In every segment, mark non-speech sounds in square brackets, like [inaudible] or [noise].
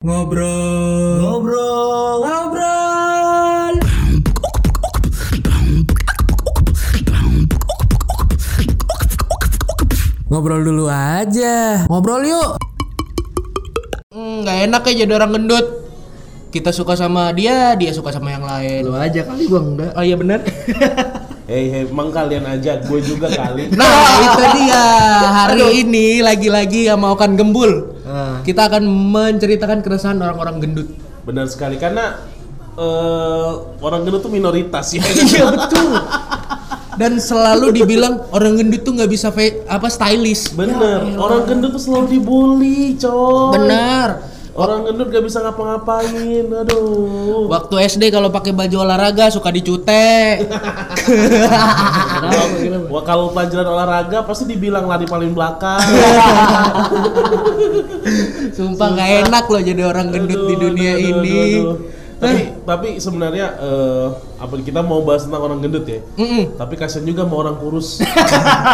Ngobrol. Ngobrol. Ngobrol. Ngobrol dulu aja. Ngobrol yuk. Hmm, nggak enak ya jadi orang gendut. Kita suka sama dia, dia suka sama yang lain. Lu aja kali gua enggak. Oh iya benar. [laughs] Hei, hei, emang kalian aja, gue juga kali. Nah [laughs] itu dia hari ini lagi-lagi yang mau kan gembul. Ah. Kita akan menceritakan keresahan orang-orang gendut. Benar sekali, karena eh, orang gendut tuh minoritas ya. [laughs] Iya betul. Dan selalu dibilang orang gendut tuh nggak bisa apa stylish. Bener, orang gendut tuh selalu dibully, coy. Benar. Orang gendut gak bisa ngapa-ngapain, aduh. Waktu SD kalau pakai baju olahraga suka dicute. [laughs] Wah kalau pelajaran olahraga pasti dibilang lari paling belakang. [laughs] Sumpah nggak enak loh jadi orang gendut di Aduh, dunia aduh, aduh, ini. aduh. Tapi tapi sebenarnya eh, apa kita mau bahas tentang orang gendut ya. Mm-mm. Tapi kasian juga sama orang kurus.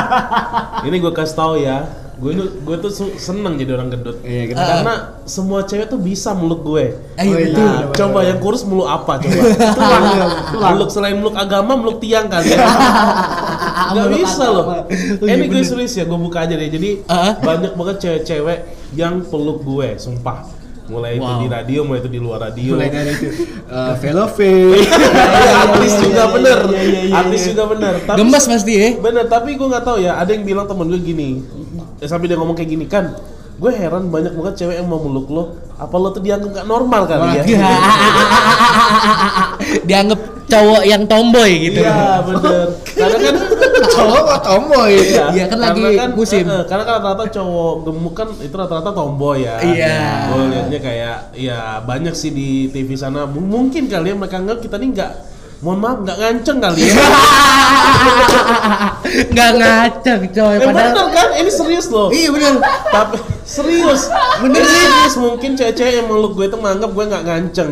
[laughs] Ini gue kasih tahu ya, gue itu gue tuh seneng jadi orang gendut. Iya, kenapa? Karena semua cewek tuh bisa meluk gue. Oh, iya. Nah, coba yang kurus meluk apa coba? meluk selain meluk agama, meluk tiang kali ya. [laughs] Gak Meluk bisa agama. loh. Oh, Eh, iya, Ini gue serius ya, gue buka aja deh. Jadi Ah. banyak banget cewek-cewek yang peluk gue, sumpah. Mulai itu Wow. di radio, mulai itu di luar radio. Mulai dari itu. [laughs] Eh, Velofe. [laughs] artis juga bener, iya, iya, iya, artis iya. juga bener. Tapi Gemes pasti ya. Bener, tapi gue nggak tahu ya. Ada yang bilang temen gue gini, eh, sampai dia ngomong kayak gini kan. Gue heran banyak banget cewek yang mau meluk lo. Apa lo tuh dianggap gak normal kali ya? [laughs] Dianggap cowok yang tomboy gitu. Iya bener. [laughs] Karena kan Cowok kok tomboy. Iya, kan lagi musim. eh, eh, karena kan rata-rata cowok gemuk kan itu rata-rata tomboy ya. Iya. Gue liatnya kayak ya banyak sih di TV sana. M- Mungkin kali ya mereka anggap kita nih nggak mohon maaf nggak nganceng kali ya. [laughs] Nggak ngaceng coy. Eh, Padahal bener kan? Ini serius loh. Iya bener. Tapi serius, bener serius mungkin cewek-cewek yang meluk gue itu menganggap gue nggak nganceng,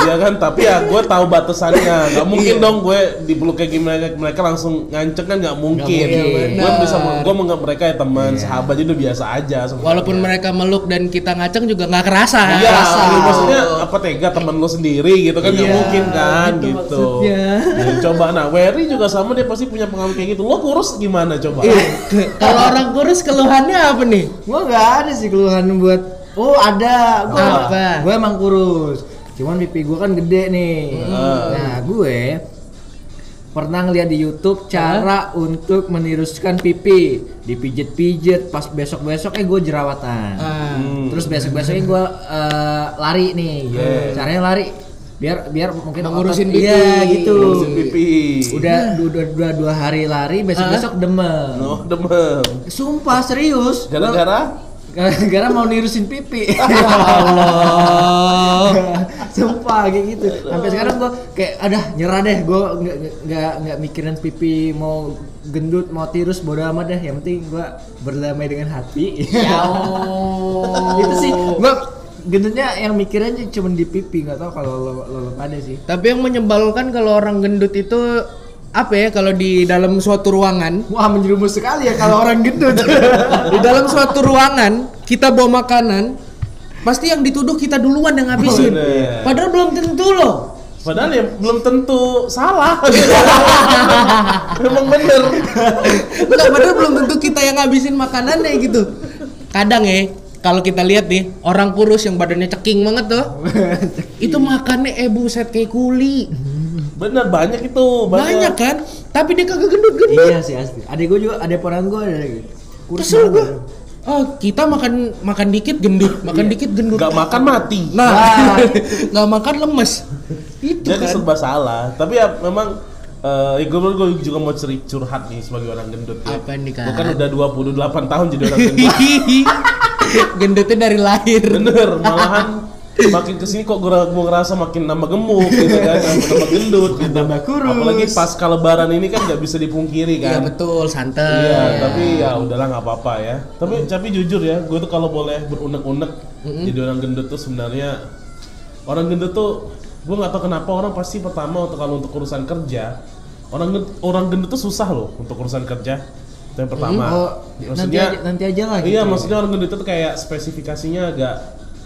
ya kan? Tapi ya gue tahu batasannya, nggak mungkin Iya. dong gue dipeluk kayak gimana mereka langsung nganceng kan nggak mungkin. mungkin, gue bisa, gue menganggap mereka ya teman, sahabat jadi udah biasa aja. sebenarnya. Walaupun mereka meluk dan kita ngaceng juga nggak kerasa. Iya, Kerasa. maksudnya apa tega temen lo sendiri gitu kan nggak Iya, mungkin kan itu gitu. Maksudnya. [laughs] Ya, coba nah, Wery juga sama dia pasti punya pengalaman kayak gitu. Lo kurus gimana coba? Iya. Kalau orang kurus keluhannya apa nih? Gua nggak ada sih keluhan buat Oh ada, gua Apa? Gue emang kurus. Cuman pipi gua kan gede nih. Nah gue pernah ngeliat di YouTube cara untuk meniruskan pipi, dipijet-pijet. Pas besok-besok eh gue jerawatan. Ah. Hmm. Terus besok-besoknya gue eh, lari nih. Caranya lari biar biar mungkin Mengurusin otot- pipi. Iya gitu. Ngurusin pipi. Udah dua, dua, dua hari lari besok-besok demam. Oh, demam. Sumpah serius. Gara-gara Gara-gara mau nirusin pipi. [laughs] [laughs] Allah. Sumpah kayak gitu. Sampai sekarang gua kayak adah nyerah deh. Gua nggak nggak nggak mikirin pipi mau gendut mau tirus bodo amat deh. Yang penting gua berdamai dengan hati. Ya Allah. [laughs] itu sih. Gua gendutnya yang mikirannya cuma di pipi nggak tahu kalau lo, lo, lo pada sih. Tapi yang menyebalkan kalau orang gendut itu apa ya kalau di dalam suatu ruangan Wah menjerumus sekali ya kalau orang gendut. [laughs] di dalam suatu ruangan kita bawa makanan pasti yang dituduh kita duluan yang ngabisin bener. padahal belum tentu loh Padahal ya belum tentu salah. [laughs] Memang bener. Enggak, padahal belum tentu kita yang ngabisin makanannya gitu kadang ya kalau kita lihat nih orang kurus yang badannya ceking banget tuh [laughs] itu makannya eh buset kayak kuli Bener banyak itu. banyak kan tapi dia kagak gendut-gendut iya sih asli. Adek gua juga ada ponakan gua ada gitu. Kurus kesel gua oh kita makan makan dikit gendut makan dikit gendut Gak makan mati. nah [laughs] nggak makan lemes itu Jadi kan serba salah. Tapi ya memang eh gue, gue juga mau ceri curhat nih sebagai orang gendut ya. Apa nih? Gue kan udah 28 tahun jadi orang [laughs] gendut. Gendutnya dari lahir Bener, malahan makin ke sini kok gue, gue ngerasa makin nambah gemuk gitu kan, nambah, gendut gitu. Nambah kurus. Apalagi pas lebaran ini kan nggak bisa dipungkiri iya kan. betul santai Iya, tapi ya udahlah nggak apa-apa ya. Tapi tapi jujur ya, gue tuh kalau boleh berunek-unek jadi orang gendut tuh sebenarnya orang gendut tuh gue nggak tahu kenapa orang pasti pertama untuk kalau untuk urusan kerja orang gendut, orang gendut tuh susah loh untuk urusan kerja itu yang pertama. Oh, nanti aja, nanti aja lah gitu. Iya, maksudnya orang gendut itu kayak spesifikasinya agak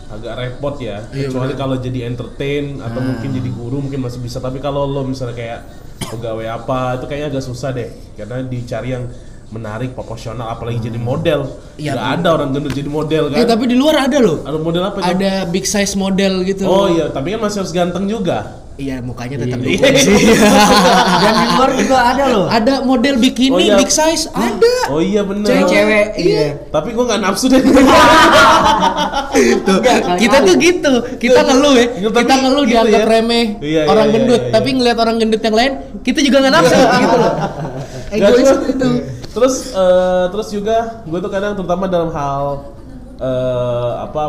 agak repot ya. Iya, Kecuali kalau jadi entertain atau Ah. mungkin jadi guru mungkin masih bisa. Tapi kalau lo misalnya kayak pegawai apa itu kayaknya agak susah deh. Karena dicari yang menarik, proporsional, apalagi jadi model. Iya, Nggak ada orang gendut jadi model kan? Eh tapi di luar ada loh. Ada model apa? Ada big size model gitu. Oh iya, tapi kan masih harus ganteng juga. Iya, mukanya tetap Iya. sih. [laughs] [laughs] Dan di luar juga ada loh. ada model bikini Oh, iya. big size, ada. Oh iya bener. Cewek-cewek. Iya. Tapi gua nggak nafsu deh. [laughs] Tuh, kita tuh gitu. Kita ngeluh ya. Iya, tapi Kita ngeluh gitu dianggap ya. remeh Iya, orang iya, gendut, iya, iya. tapi ngelihat orang gendut yang lain, kita juga nggak nafsu gitu loh. Egois itu. Terus eh, terus juga gue tuh kadang terutama dalam hal eh, apa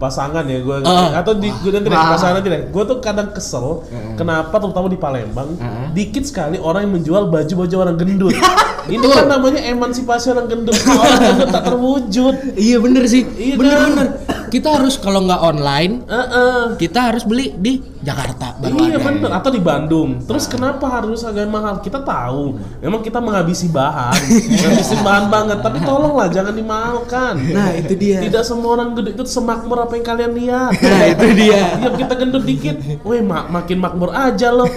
pasangan ya gue Ah. atau di gue nanti deh pasangan nanti deh. Gue tuh kadang kesel kenapa terutama di Palembang dikit sekali orang yang menjual baju-baju orang gendut. [laughs] Ini kan namanya emansipasi orang gendut. Orang gendut tak terwujud. Iya bener sih. Iya bener kan? bener. Kita harus kalau nggak online, Eh, eh. kita harus beli di Jakarta baru iya ada. bener atau di Bandung terus kenapa harus harga mahal kita tahu memang kita menghabisi bahan [laughs] menghabisin bahan banget tapi tolonglah jangan dimahalkan Nah itu dia. tidak semua orang gendut itu semakmur apa yang kalian lihat Nah itu dia. Tiap kita gendut dikit, weh mak makin makmur aja loh.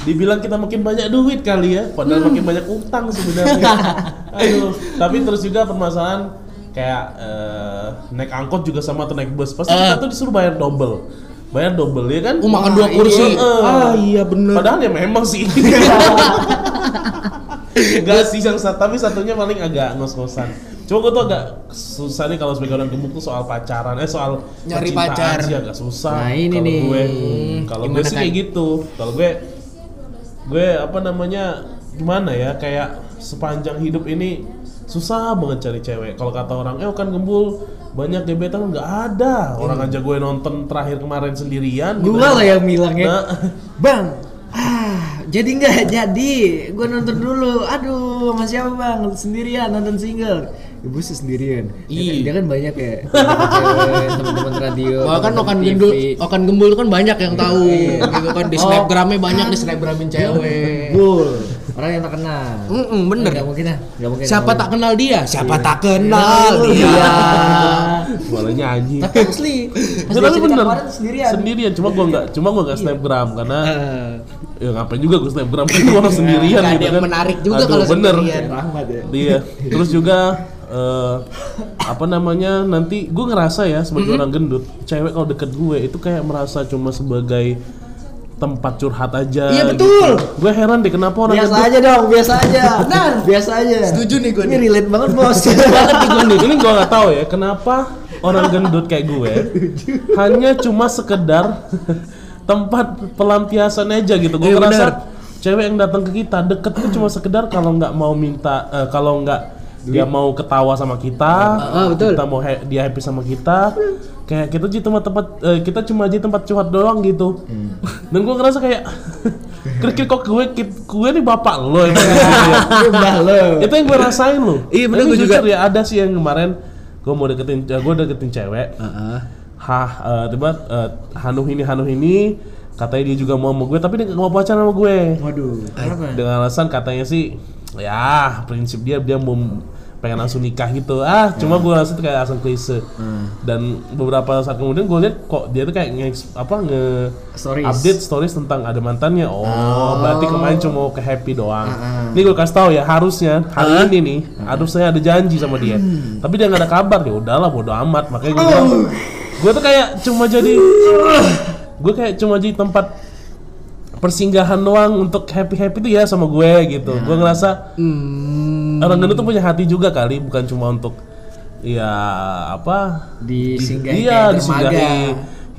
Dibilang kita makin banyak duit kali ya, padahal makin banyak utang sebenarnya. [laughs] Aduh, tapi terus juga permasalahan kayak eh, naik angkot juga sama atau naik bus, pasti kita tuh disuruh bayar double. Bayar double ya kan? Oh, makan dua kursi. Iya. Ah iya bener. Padahal ya memang sih. [laughs] Gak sih yang satu, tapi satunya paling agak ngos-ngosan. Cuma gue tuh agak susah nih kalau sebagai orang gemuk tuh soal pacaran, eh soal Nyari pacar. sih agak susah. Nah, ini Kalau nih. gue, kalau gue sih Kan? kayak gitu. Kalau gue, gue apa namanya, gimana ya, kayak sepanjang hidup ini susah banget cari cewek. Kalau kata orang, eh kan gembul banyak gebetan nggak ada. Orang aja gue nonton terakhir kemarin sendirian. gitu Gua ya. lah yang bilangnya. Nah, Bang, ah jadi nggak jadi. Gua nonton dulu. Aduh, sama siapa bang? Sendirian nonton single. Ibu sih sendirian. Iya. kan- dia kan banyak ya. teman-teman radio. Wah kan okan TV. gendul, okan gembul kan banyak yang tahu gitu kan di Oh. snapgramnya banyak di snapgramin cewek. Gembul. Orang yang tak kenal. Mm-mm, bener. Nggak mungkin ah. Nggak mungkin. Siapa tak kenal dia? Siapa tak mungkin. kenal dia? Iya. [laughs] Malah nyanyi. Tapi asli. Ya, tapi bener. sendirian. Sendirian. Cuma gua nggak, cuma gua nggak snapgram karena ya ngapain juga gua snapgram [laughs] itu orang sendirian gitu yang kan. menarik juga kalau bener. sendirian. Rahmat ya. Iya. Terus juga eh, apa namanya nanti gue ngerasa ya sebagai Mm-hmm. orang gendut, cewek kalau deket gue itu kayak merasa cuma sebagai tempat curhat aja. Iya, betul. Gue heran deh kenapa orang Biasa gendut aja dong, biasa aja. Benar, biasa aja. Setuju nih gua Ini nih. relate banget bos. banget nih gue nih. Ini gue nggak tahu ya kenapa orang gendut kayak gue hanya cuma sekedar tempat pelampiasan aja gitu. Gue Iya, ngerasa cewek yang datang ke kita deket tuh cuma sekedar kalau nggak mau minta eh, kalau nggak dia mau ketawa sama kita, Ah, betul. kita mau he- dia happy sama kita, kayak kita cuma tempat eh, kita cuma aja tempat curhat doang gitu. Hmm. Dan gue ngerasa kayak [laughs] kira-kira kok gue gue nih bapak lo ya. Udah [laughs] lo. itu yang gue rasain loh Iya, Tapi gue juga. ya ada sih yang kemarin gue mau deketin gue deketin cewek hah eh, tiba eh, Hanuh ini Hanuh ini katanya dia juga mau sama gue tapi dia nggak mau pacaran sama gue. Waduh, kenapa? dengan alasan katanya sih ya prinsip dia dia mau pengen langsung nikah gitu. Ah cuma gue rasa itu kayak asal klise. Dan beberapa saat kemudian gue lihat kok dia tuh kayak nge apa nge Stories. update stories tentang ada mantannya. Oh, berarti kemarin cuma mau ke happy doang. Ah, ini gue kasih tahu ya harusnya hari ini nih harusnya ada janji sama dia. Tapi dia nggak ada kabar. Ya udahlah bodo amat. Makanya gue bilang gue tuh kayak cuma jadi [laughs] gue kayak cuma jadi tempat persinggahan doang untuk happy happy tuh ya sama gue gitu. Gue ngerasa orang gendut tuh punya hati juga kali bukan cuma untuk ya apa? Disinggahi iya kayak disinggahi.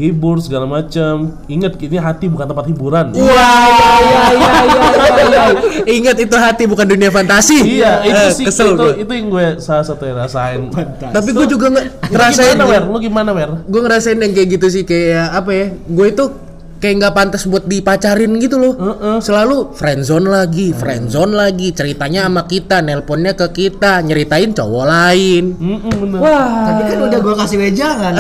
Hibur segala macam ingat ini hati bukan tempat hiburan Wah, iya iya iya iya. iya. Ingat itu hati bukan dunia fantasi. iya itu Eh, sih kesel itu, gua. itu yang gue salah satu yang rasain Tapi gue juga nge- Lu ngerasain gimana wer lu gimana wer gue ngerasain yang kayak gitu sih kayak apa ya gue itu kayak nggak pantas buat dipacarin gitu loh. Selalu friendzone lagi friendzone lagi ceritanya sama kita nelponnya ke kita nyeritain cowok lain. Mm-mm, bener. wah. Tapi kan udah gua kasih wejangan.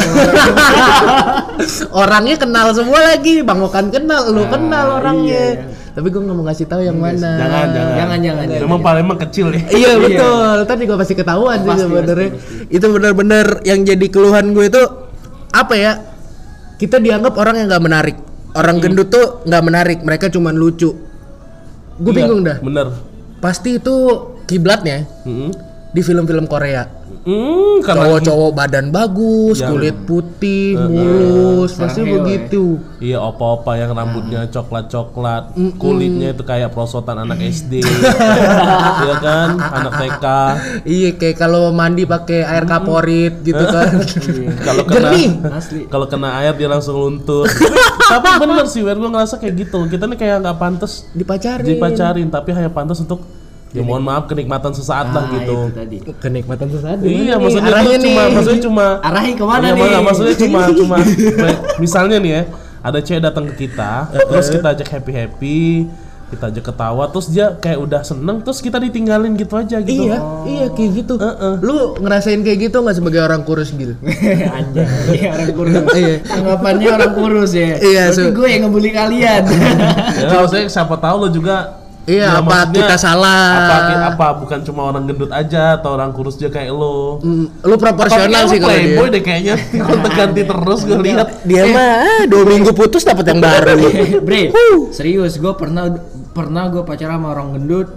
[laughs] orangnya kenal semua lagi bang Okan kenal lu kenal orangnya. tapi gue nggak mau ngasih tahu yang mana. jangan jangan. Jangan, jangan, jangan. memang Palembang kecil ya. Iya betul, tadi juga pasti ketahuan sih Pasti, sebenarnya. Itu benar-benar yang jadi keluhan gue itu apa ya? kita dianggap orang yang nggak menarik. Orang gendut tuh nggak menarik, mereka cuman lucu. Gue Iya, bingung dah. Bener. Pasti itu kiblatnya Mm-mm. di film-film Korea. Hmm, Cowok-cowok badan bagus, Yang- kulit putih, mulus, pasti Saranghae, begitu. Iya opa-opa yang rambutnya coklat-coklat, kulitnya itu kayak perosotan anak SD, [laughs] Iya kan, anak TK. Iya kayak kalau mandi pakai air kaporit gitu kan. Kalau [laughs] kena kalau kena air dia langsung luntur. [laughs] tapi bener sih, Wer, gue ngerasa kayak gitu. Kita nih kayak nggak pantas Dipacarin. dipacarin, tapi hanya pantas untuk ya mohon maaf kenikmatan sesaat lah Ah, gitu. itu tadi. Kenikmatan sesaat. Iya, nih? maksudnya Arahnya cuma, nih. maksudnya cuma Arahi ke mana Iya, nih? mana? maksudnya cuma [laughs] cuma misalnya nih ya, ada cewek datang ke kita, terus kita ajak happy happy, kita ajak ketawa, terus dia kayak udah seneng, terus kita ditinggalin gitu aja gitu. Iya, iya kayak gitu. Heeh. Lu ngerasain kayak gitu nggak sebagai orang kurus gitu? [laughs] Anjay, iya, orang kurus. [laughs] Iya. Anggapannya orang kurus ya. Iya, so- gue yang ngebully kalian. [laughs] Ya, maksudnya siapa tahu lo juga Iya, ya, apa kita salah? Apa, apa bukan cuma orang gendut aja atau orang kurus juga kayak lo? Mm, lu proporsional sih kalau lo dia. playboy deh kayaknya. Ganti terus gue lihat. Dia mah ah, dua minggu putus dapat yang baru. Bre, serius gue pernah pernah gue pacaran sama orang gendut.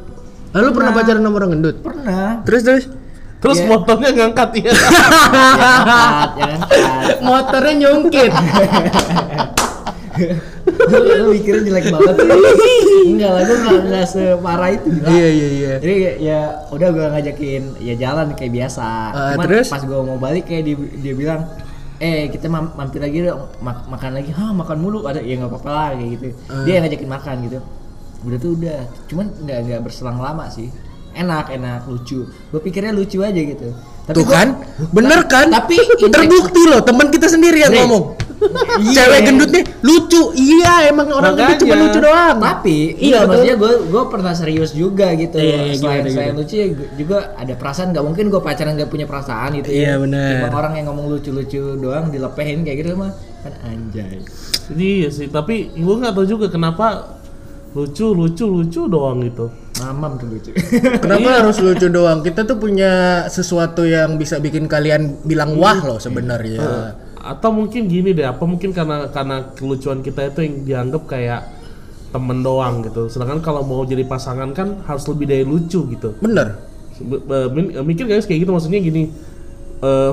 Lalu pernah pacaran sama orang gendut? Pernah. Terus terus Terus Iya. motornya ngangkat ya. Kat, [laughs] ya kan? Kat. [laughs] motornya nyungkit. lu, lu mikirnya jelek banget sih. Enggak lah, gue nggak nggak separah itu. Iya iya iya. Jadi ya udah gue ngajakin ya jalan kayak biasa. Ah, Cuman terus? pas gue mau balik kayak dia, dia bilang, eh kita mam- mampir lagi dong mak- makan lagi. Hah makan mulu ada ya nggak apa-apa lah kayak gitu. Ah. Dia yang ngajakin makan gitu. Udah tuh udah. Cuman nggak nggak berselang lama sih. Enak enak lucu. Gue pikirnya lucu aja gitu. Tuh gua- kan? Bener kan? Tapi terbukti loh, teman kita sendiri yang Bre. ngomong. Iya. Cewek gendutnya lucu. Iya, emang orang gendut cuma Makanya. lucu doang. Tapi Iya, iya betul. maksudnya gue gue pernah serius juga gitu. Iya, iya, selain gimana, selain gimana? lucu ya juga ada perasaan nggak mungkin gue pacaran nggak punya perasaan gitu. Iya, ya. benar. Cuma orang yang ngomong lucu-lucu doang dilepehin kayak gitu mah kan anjay. Iya sih, tapi gue nggak tahu juga kenapa lucu lucu lucu doang gitu. Mamam tuh lucu. [laughs] Kenapa harus lucu doang? Kita tuh punya sesuatu yang bisa bikin kalian bilang wah loh sebenarnya. Atau mungkin gini deh, apa mungkin karena karena kelucuan kita itu yang dianggap kayak temen doang gitu. Sedangkan kalau mau jadi pasangan kan harus lebih dari lucu gitu. Bener. Mikir guys kayak gitu maksudnya gini. eh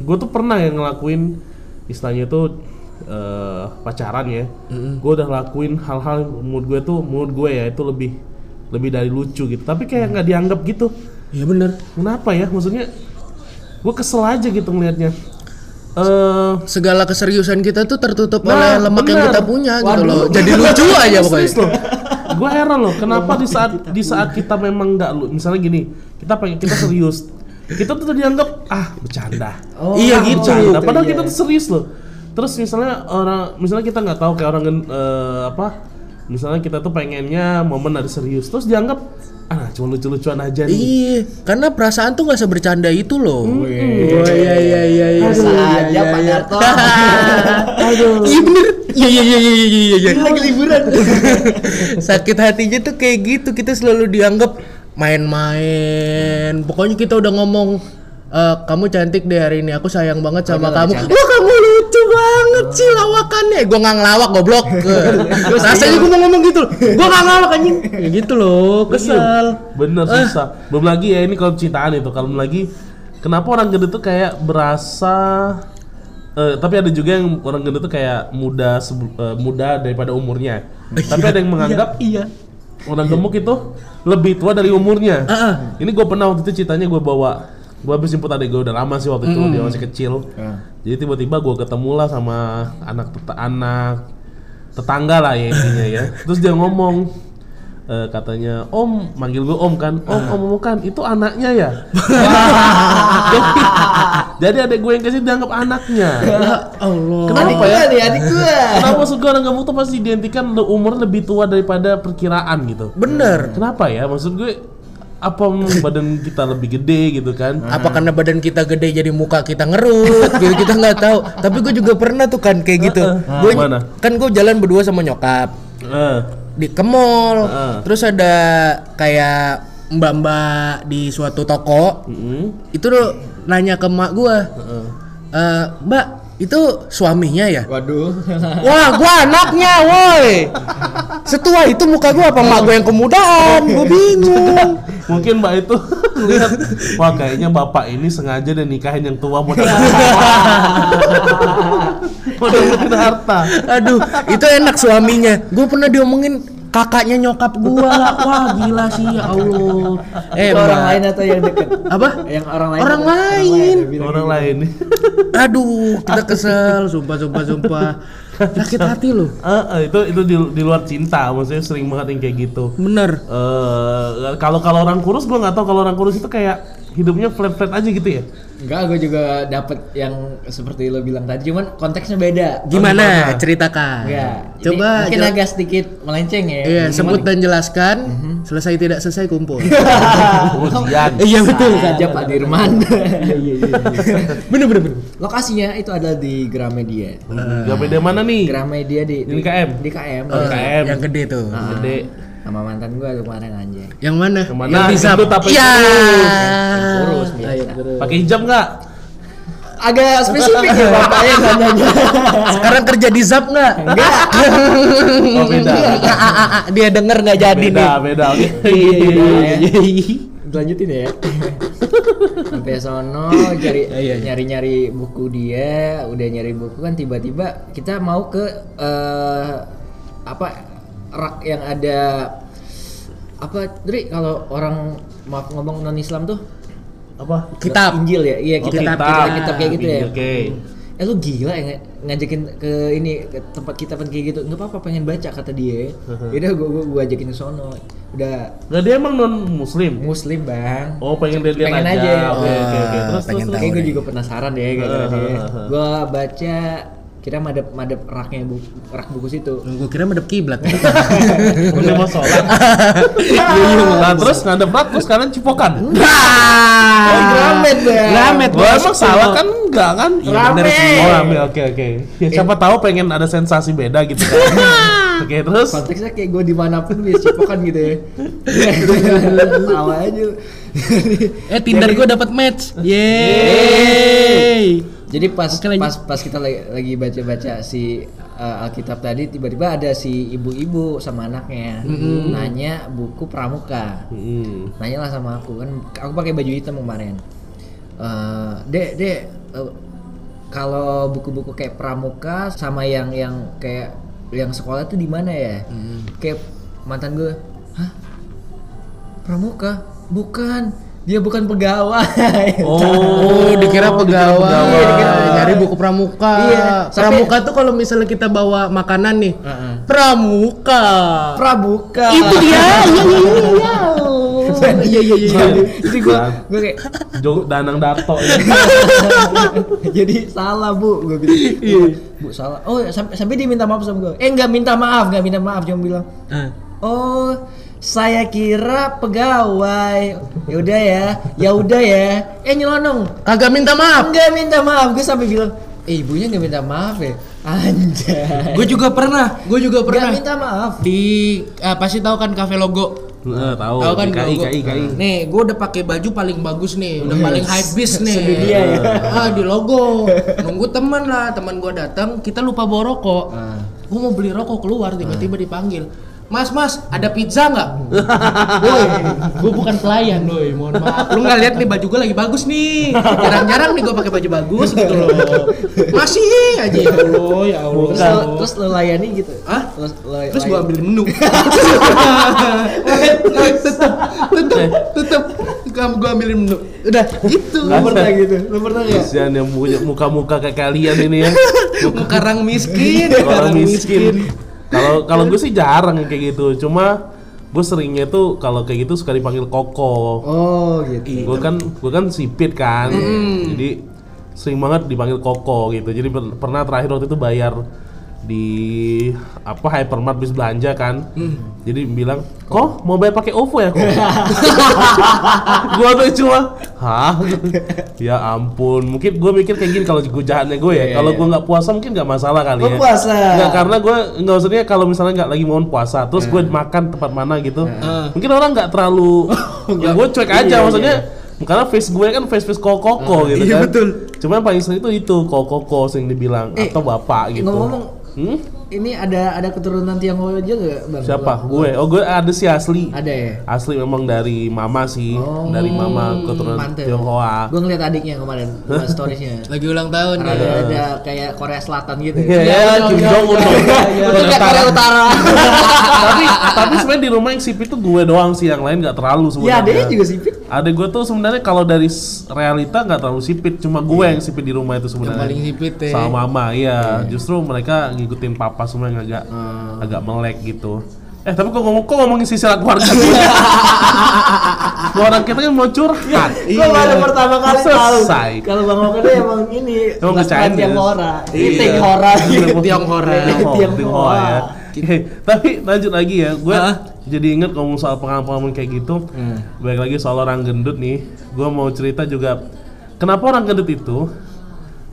gue tuh pernah yang ngelakuin istilahnya tuh eh, pacaran ya. Gue udah lakuin hal-hal yang menurut gue tuh menurut gue ya itu lebih lebih dari lucu gitu. Tapi kayak nggak dianggap gitu. Iya bener. Kenapa ya? Maksudnya gue kesel aja gitu ngelihatnya. Eh Segala keseriusan kita tuh tertutup Nah, oleh lemak yang bener. kita punya gitu Waduh. loh. Jadi lucu [laughs] aja pokoknya. gue heran loh, kenapa di saat di saat kita memang nggak lu, misalnya gini, kita pengen kita serius, kita tuh dianggap ah bercanda. Oh, Iya, gitu. bercanda. Padahal iya. kita tuh serius loh. Terus misalnya orang, misalnya kita nggak tahu kayak orang eh, apa, misalnya kita tuh pengennya momen ada serius, terus dianggap ah cuma lucu-lucuan aja nih. Iya, karena perasaan tuh nggak sebercanda itu loh. Oh iya iya iya iya. Bisa iya, aja iya, Pak iya. Darto. [laughs] Aduh. Iya bener. Iya iya iya iya iya iya. Lagi liburan. [laughs] Sakit hatinya tuh kayak gitu kita selalu dianggap main-main. Pokoknya kita udah ngomong "Eh, kamu cantik deh hari ini. Aku sayang banget sama kamu. Wah kamu lucu banget sih lawakannya. Gua nggak ngelawak goblok. [laughs] Rasanya gua mau ngomong gitu. Gua nggak ngelawak anjing. Ya gitu loh. Kesel. Bener susah. Belum lagi ya ini kalau cintaan itu, kalau lagi kenapa orang gendut tuh kayak berasa eh, tapi ada juga yang orang gendut tuh kayak muda eh, muda daripada umurnya. tapi ada yang menganggap Iya. orang gemuk itu lebih tua dari umurnya. Ah, ah. Ini gue pernah waktu itu ceritanya gue bawa gue habis jemput adik gue udah lama sih waktu itu dia masih kecil. Jadi tiba-tiba gue ketemu lah sama anak teta- anak tetangga lah ya intinya ya. [laughs] Terus dia ngomong eh, katanya Om manggil gue Om kan. Om Om bukan itu anaknya ya. jadi, [laughs] [laughs] jadi adik gue yang kasih dianggap anaknya. Allah. Kenapa ya? nih adik gua. Kenapa maksud gue orang gemuk tuh pasti identikan umur lebih tua daripada perkiraan gitu. Bener. Kenapa ya? Maksud gue apa [laughs] badan kita lebih gede gitu kan? Apa karena badan kita gede jadi muka kita ngerut gitu kita nggak tahu. Tapi gue juga pernah tuh kan kayak gitu. Gue Mana? kan gue jalan berdua sama nyokap Eh, di ke mall. Terus ada kayak mbak-mbak di suatu toko. mm, Itu tuh nanya ke mak gue. "Eh, Mbak, Itu suaminya ya? Waduh. [laughs] Wah, gua anaknya, woi. Setua itu muka gua apa mak gua yang kemudaan? Gua bingung. [laughs] Mungkin mbak itu [laughs] lihat, wah kayaknya bapak ini sengaja dan nikahin yang tua mau dapat mau harta. Aduh, itu enak suaminya. Gua pernah diomongin kakaknya nyokap gua. Wah, gila sih ya Allah. Eh, Itu orang lain atau yang deket? Apa? Yang orang lain. Orang lain. Orang gitu. lain nih. [laughs] Aduh, kita kesel, sumpah sumpah sumpah. Sakit hati loh. Eh, eh, itu itu di, di luar cinta, maksudnya sering banget yang kayak gitu. Bener. Eh kalau kalau orang kurus gua nggak tahu kalau orang kurus itu kayak hidupnya flat flat aja gitu ya. Enggak, gue juga dapet yang seperti lo bilang tadi, cuman konteksnya beda. Gimana? Ceritakan. Enggak. Ini Coba mungkin jel- agak sedikit melenceng ya. Iya, sebut dan jelaskan. Selesai tidak selesai kumpul. [laughs] Ujian. Iya betul Bisa kan. aja Pak Dirman. [laughs] Bener bener bener. Lokasinya itu ada di Gramedia. Gak beda mana nih? Gramedia di, Ini KM? Di KM. Oh, KM. Yang gede tuh. Ah, Gede. Sama mantan gue kemarin anjay. Yang mana? Yang mana? Yang. Gendut apa Iya. Yang kurus, biasa. Pakai hijab nggak? Agak spesifik ya bapaknya nanyanya. Sekarang kerja di Zap nggak? Enggak. [laughs] Oh beda. Ah, ah, ah. Dia denger nggak jadi Beda nih. beda. Oke. Iya, [laughs] Lanjutin ya. Sampai sono cari Iya, iya. nyari-nyari buku dia, udah nyari buku kan tiba-tiba kita mau ke eh, apa rak yang ada apa Dri kalau orang maaf ngomong non Islam tuh Apa? Kitab. Injil ya iya Oh, kitab kitab. kitab, kitab kayak gitu ya Oke. eh lu gila ya ng- ngajakin ke ini ke tempat kitaban kayak gitu nggak apa-apa pengen baca kata dia udah gua, gua gua ajakin ke sono udah Nggak dia emang non muslim. muslim bang Oh pengen lihat Pengen aja. aja. Oke oke oke. Terus pengen terus. tahu. Kayak gue juga penasaran deh Uh, dia. uh, uh. Gua baca kira madep madep raknya buku rak buku situ. Gue kira madep kiblat. [laughs] Udah mau sholat. Nah terus ngadep rak terus kalian cipokan. Oh, Gramet bang. Gramet, Wah bos. emang salah kan enggak kan? Iya, bener sih. Oh rame oke oke. Ya siapa tahu pengen ada sensasi beda gitu kan. [laughs] Oke terus. Konteksnya kayak gue di mana pun bisa cipokan gitu ya. [laughs] Tawa aja. Eh Tinder gue dapat match. Yeay. Jadi pas lanjut. pas pas kita lagi, baca-baca si uh, Alkitab tadi tiba-tiba ada si ibu-ibu sama anaknya nanya buku pramuka. Hmm. Nanya lah sama aku kan aku pakai baju hitam kemarin. Eh, dek dek eh, kalau buku-buku kayak pramuka sama yang yang kayak yang sekolah tuh di mana ya? Kayak mantan gue, hah? Pramuka? Bukan. Dia bukan pegawai. [laughs] Oh, dikira pegawai. Iya, dikira pegawai. Nyari buku pramuka. Iya, sampai- Pramuka tuh kalau misalnya kita bawa makanan nih. Heeh. Pramuka. Prabuka. Itu dia. [laughs] Iya iya iya [laughs] iya. Iya iya iya. Jadi, jadi gue gue kayak Jo Danang Dato. jadi salah bu gue bilang bu salah oh sampai sampai dia minta maaf sama gue eh nggak minta maaf nggak minta maaf cuma bilang Ah. oh saya kira pegawai ya udah ya ya udah ya eh nyelonong Kagak minta maaf. nggak minta maaf gue sampai bilang eh ibunya nggak minta maaf ya anjay Gue juga pernah. Gue juga nggak pernah. minta maaf Di eh, pasti tahu kan kafe logo. Nah, tahu. Tahu kan KI logo? KI KI. Nih, gue udah pakai baju paling bagus nih, udah paling hype beast nih. sedunia ya. Ah, di logo. Nunggu teman lah, teman gue datang, kita lupa bawa rokok. Gue mau beli rokok keluar, tiba-tiba dipanggil. Mas, mas, ada pizza nggak? [laughs] Woi, gue bukan pelayan, woi, mohon maaf. Lu nggak lihat nih baju gue lagi bagus nih. Jarang-jarang nih gue pakai baju bagus gitu loh. Masih aja ya Allah, ya Allah. terus lo, terus lo layani gitu Hah? terus lo Terus gue ambil menu. [laughs] tetep, tetep, tetep. Gue ambilin menu. Udah, gitu. lo pernah gitu lo pernah nggak Kasihan yang muka-muka kayak kalian ini ya. [laughs] Karang miskin, Orang miskin. Kalau kalau gue sih jarang yang kayak gitu. Cuma gue seringnya tuh kalau kayak gitu suka dipanggil koko. oh gitu Gue kan gue kan sipit kan. Jadi sering banget dipanggil koko gitu. Jadi per- pernah terakhir waktu itu bayar di apa hypermart bis belanja kan. Jadi bilang, "Kok mau bayar pakai OVO ya, kok?" [laughs] gua tuh cuma, "Hah?" [laughs] ya ampun. Mungkin gue mikir kayak gini kalau gue jahatnya gue ya. Iya, kalau iya. gue nggak puasa mungkin nggak masalah kali ya. puasa. Nggak, karena gue nggak maksudnya kalau misalnya nggak lagi mau puasa, terus gue makan tempat mana gitu, mungkin orang nggak terlalu, [laughs] ya gue cuek aja, Iya, maksudnya karena face gue kan face face koko gitu iya, kan. betul. Cuman paling sering itu itu koko sering dibilang Eh, atau bapak gitu. ngomong-ngomong- Hmm? Ini ada ada keturunan Tionghoa aja nggak bang? Siapa? Gue. Oh, gue ada si asli. Ada ya. Asli memang dari mama sih, Oh, dari mama keturunan mantep. Tionghoa. Gue ngeliat adiknya kemarin, [laughs] storiesnya. Lagi ulang tahun Ada ya. ada kayak Korea Selatan gitu. Iya, ya, Kim Jong Un. Itu kayak Korea Utara. [laughs] tapi tapi sebenarnya di rumah yang sipit tuh gue doang sih, yang lain nggak terlalu Ya sebenarnya. adiknya juga sipit. Adek gue tuh sebenarnya kalau dari realita nggak terlalu sipit, cuma gue yang sipit di rumah itu Yang sebenarnya. paling sipit ya. Sama mama, iya. Justru mereka ngikutin papa semua yang agak agak melek gitu. Eh tapi kok ngomong kok ngomongin sisi keluarga gue? [laughs] Orang kita kan mau curhat. Gue baru pertama kali tahu. Selesai. Kalau Bang Oka tuh emang ini Emang bercanda. Tionghoa. Iya. Tionghoa. Tionghoa, Tionghoa. Tionghoa ya. Eh, tapi lanjut lagi ya, gue jadi inget ngomong soal pengalaman kayak gitu. Baik lagi soal orang gendut nih, gue mau cerita juga. Kenapa orang gendut itu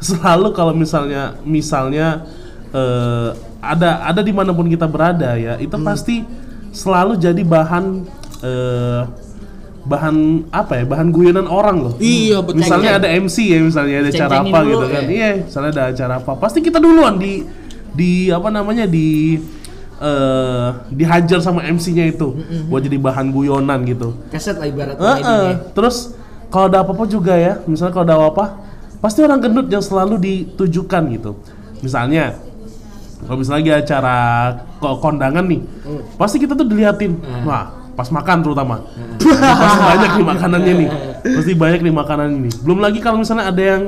selalu kalau misalnya misalnya eh, ada ada di mana pun kita berada ya, itu pasti selalu jadi bahan eh, bahan apa ya bahan guyonan orang loh Iya, betul. misalnya ada MC ya misalnya ada acara apa dulu, gitu kan ya. iya misalnya ada acara apa pasti kita duluan di di apa namanya di eh dihajar sama MC-nya itu buat jadi bahan guyonan gitu Keset lah ibarat Heeh. komedinya. terus kalau ada apa-apa juga ya misalnya kalau ada apa pasti orang gendut yang selalu ditujukan gitu misalnya kalau misalnya lagi acara ko- kondangan nih pasti kita tuh diliatin. Wah pas makan terutama. [laughs] Pasti banyak nih makanannya nih. Pasti banyak nih makanan ini. Belum lagi kalau misalnya ada yang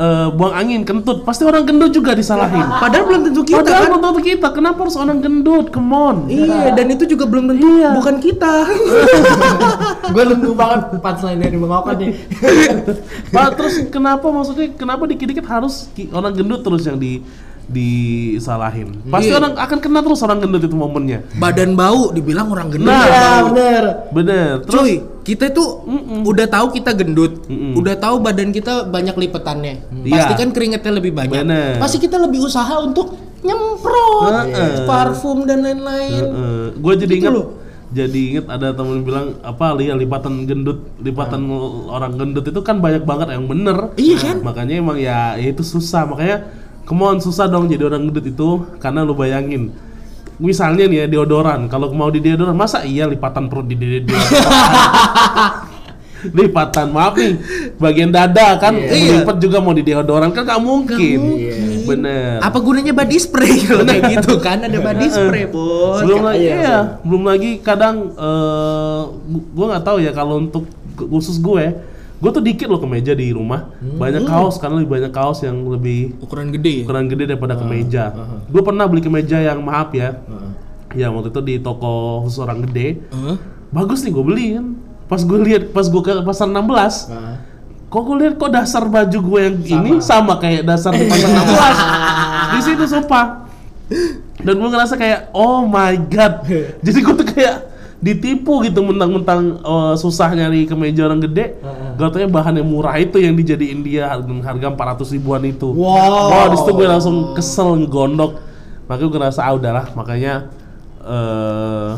eh, buang angin kentut pasti orang gendut juga disalahin. Padahal belum tentu kita Padahal kan. belum tentu kita. Kenapa harus orang gendut? Come on. Iya, dan itu juga belum tentu bukan kita. [laughs] Gue nunggu banget punchline dari Bang nih. [laughs] Pak, terus kenapa maksudnya kenapa dikit-dikit harus orang gendut terus yang di disalahin? Pasti Iya. orang akan kena terus orang gendut itu momennya. Badan bau dibilang orang gendut. Nah. Iya bener. Bener. Terus Cuy, kita tuh udah tahu kita gendut, Mm-mm. udah tahu badan kita banyak lipetannya. Iya. Pasti kan keringetnya lebih banyak. Bener. Pasti kita lebih usaha untuk nyemprot Heeh. parfum dan lain-lain. gue jadi Gitu ingat loh. jadi ingat ada temen bilang apa li lipatan gendut lipatan orang gendut itu kan banyak banget yang bener Iya kan? makanya emang ya, ya itu susah makanya come on susah dong jadi orang gendut itu karena lu bayangin. Misalnya nih ya deodoran. Kalau mau di deodoran masa iya lipatan perut di deodoran [laughs] lipatan? Maaf nih. Bagian dada kan Iya. lipat juga mau di deodoran kan gak mungkin. Bener. Apa gunanya body spray? [laughs] Kalau kayak gitu kan? Ada body spray, Bos. belum lagi Iya, ya belum lagi kadang eh gue nggak tahu ya kalau untuk khusus gue gue tuh dikit loh kemeja di rumah. Banyak kaos karena lebih banyak kaos yang lebih Ukuran gede ya? ukuran gede daripada kemeja gue pernah beli kemeja yang maaf ya ya waktu itu di toko khusus orang gede. Heeh. bagus nih gue beli kan pas gue lihat pas gue ke pasar 16 Nah. kok gue lihat kok dasar baju gue yang ini sama. kayak dasar di pasar 16 [laughs] di situ sumpah. Dan gue ngerasa kayak oh my god. [laughs] Jadi gue tuh kayak ditipu gitu mentang-mentang eh, susah nyari kemeja orang gede gak taunya bahan yang murah itu yang dijadiin dia harga, harga 400 ribuan itu. Wow. Wah, di situ gue langsung kesel ngegondok. Makanya gue ngerasa ah udahlah. Makanya eh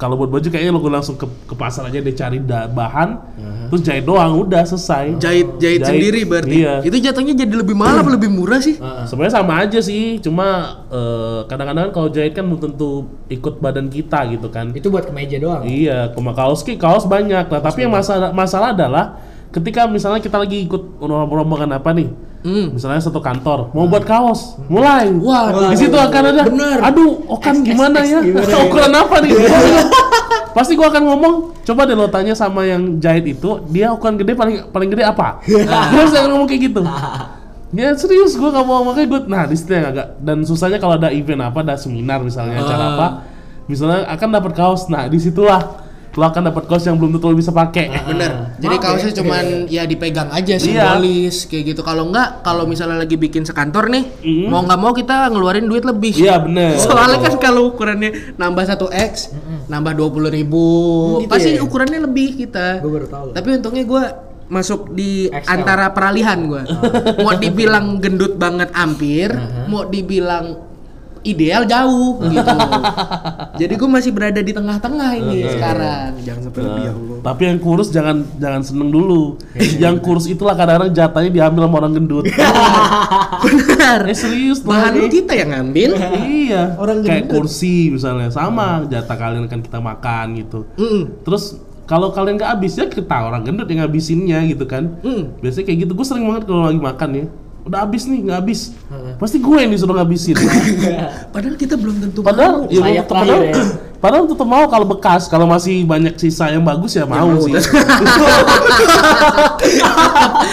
kalau buat baju kayaknya lo gue langsung ke, ke pasar aja deh cari da- bahan terus jahit doang udah selesai. Jahit, jahit sendiri berarti. iya. Itu jatuhnya jadi lebih mahal apa lebih murah sih? sebenarnya sama aja sih cuma eh, kadang-kadang kalau jahit kan belum tentu ikut badan kita gitu kan. Itu buat kemeja doang. iya cuma kaos ki kaos banyak. Nah tapi yang masalah masalah adalah ketika misalnya kita lagi ikut rombongan apa nih Hmm. misalnya satu kantor mau buat kaos mulai. Wah, di situ akan ada bener. aduh okan [laughs] [laughs] gimana ya? gimana ya? ukuran apa nih? Pasti gua akan ngomong coba deh lo tanya sama yang jahit itu dia ukuran gede paling paling gede apa? [laughs] Dia harus akan ngomong kayak gitu. Ya serius gua nggak mau makanya gue nah di situ yang agak dan susahnya kalau ada event apa ada seminar misalnya acara Ah. apa misalnya akan dapat kaos. Nah di situlah lo akan dapat kaos yang belum tentu lo bisa pakai Bener. Jadi Maaf kaosnya ya. cuman ya dipegang aja Iya. simbolis kayak gitu. Kalau enggak, kalau misalnya lagi bikin sekantor nih, Mm. mau nggak mau kita ngeluarin duit lebih. iya bener Soalnya kan kalau ukurannya nambah 1 x, nambah dua puluh ribu, Gitu pasti ya? ukurannya lebih kita. Gue baru tahu. Tapi untungnya gue masuk di XL. antara peralihan gue. [laughs] mau dibilang gendut banget hampir, mau dibilang ideal jauh [laughs] gitu. Jadi gue masih berada di tengah-tengah ini sekarang. Jangan sampai lebih ya Allah. Tapi yang kurus jangan jangan seneng dulu. yang kurus itulah kadang-kadang jatahnya diambil sama orang gendut. [laughs] Benar. eh serius. Bahan lu kita yang ngambil. iya. Orang kayak gendut. kursi misalnya sama jatah kalian kan kita makan gitu. Mm-mm. Terus kalau kalian nggak habis ya kita orang gendut yang ngabisinnya gitu kan. Mm. Biasanya kayak gitu. Gue sering banget kalau lagi makan ya. Udah habis nih, nggak habis. Pasti gue yang disuruh ngabisin. [laughs] Padahal kita belum tentu padahal mau. ya, padahal, ya. [clears throat] padahal tetap mau kalau bekas, kalau masih banyak sisa yang bagus ya mau sih. [laughs]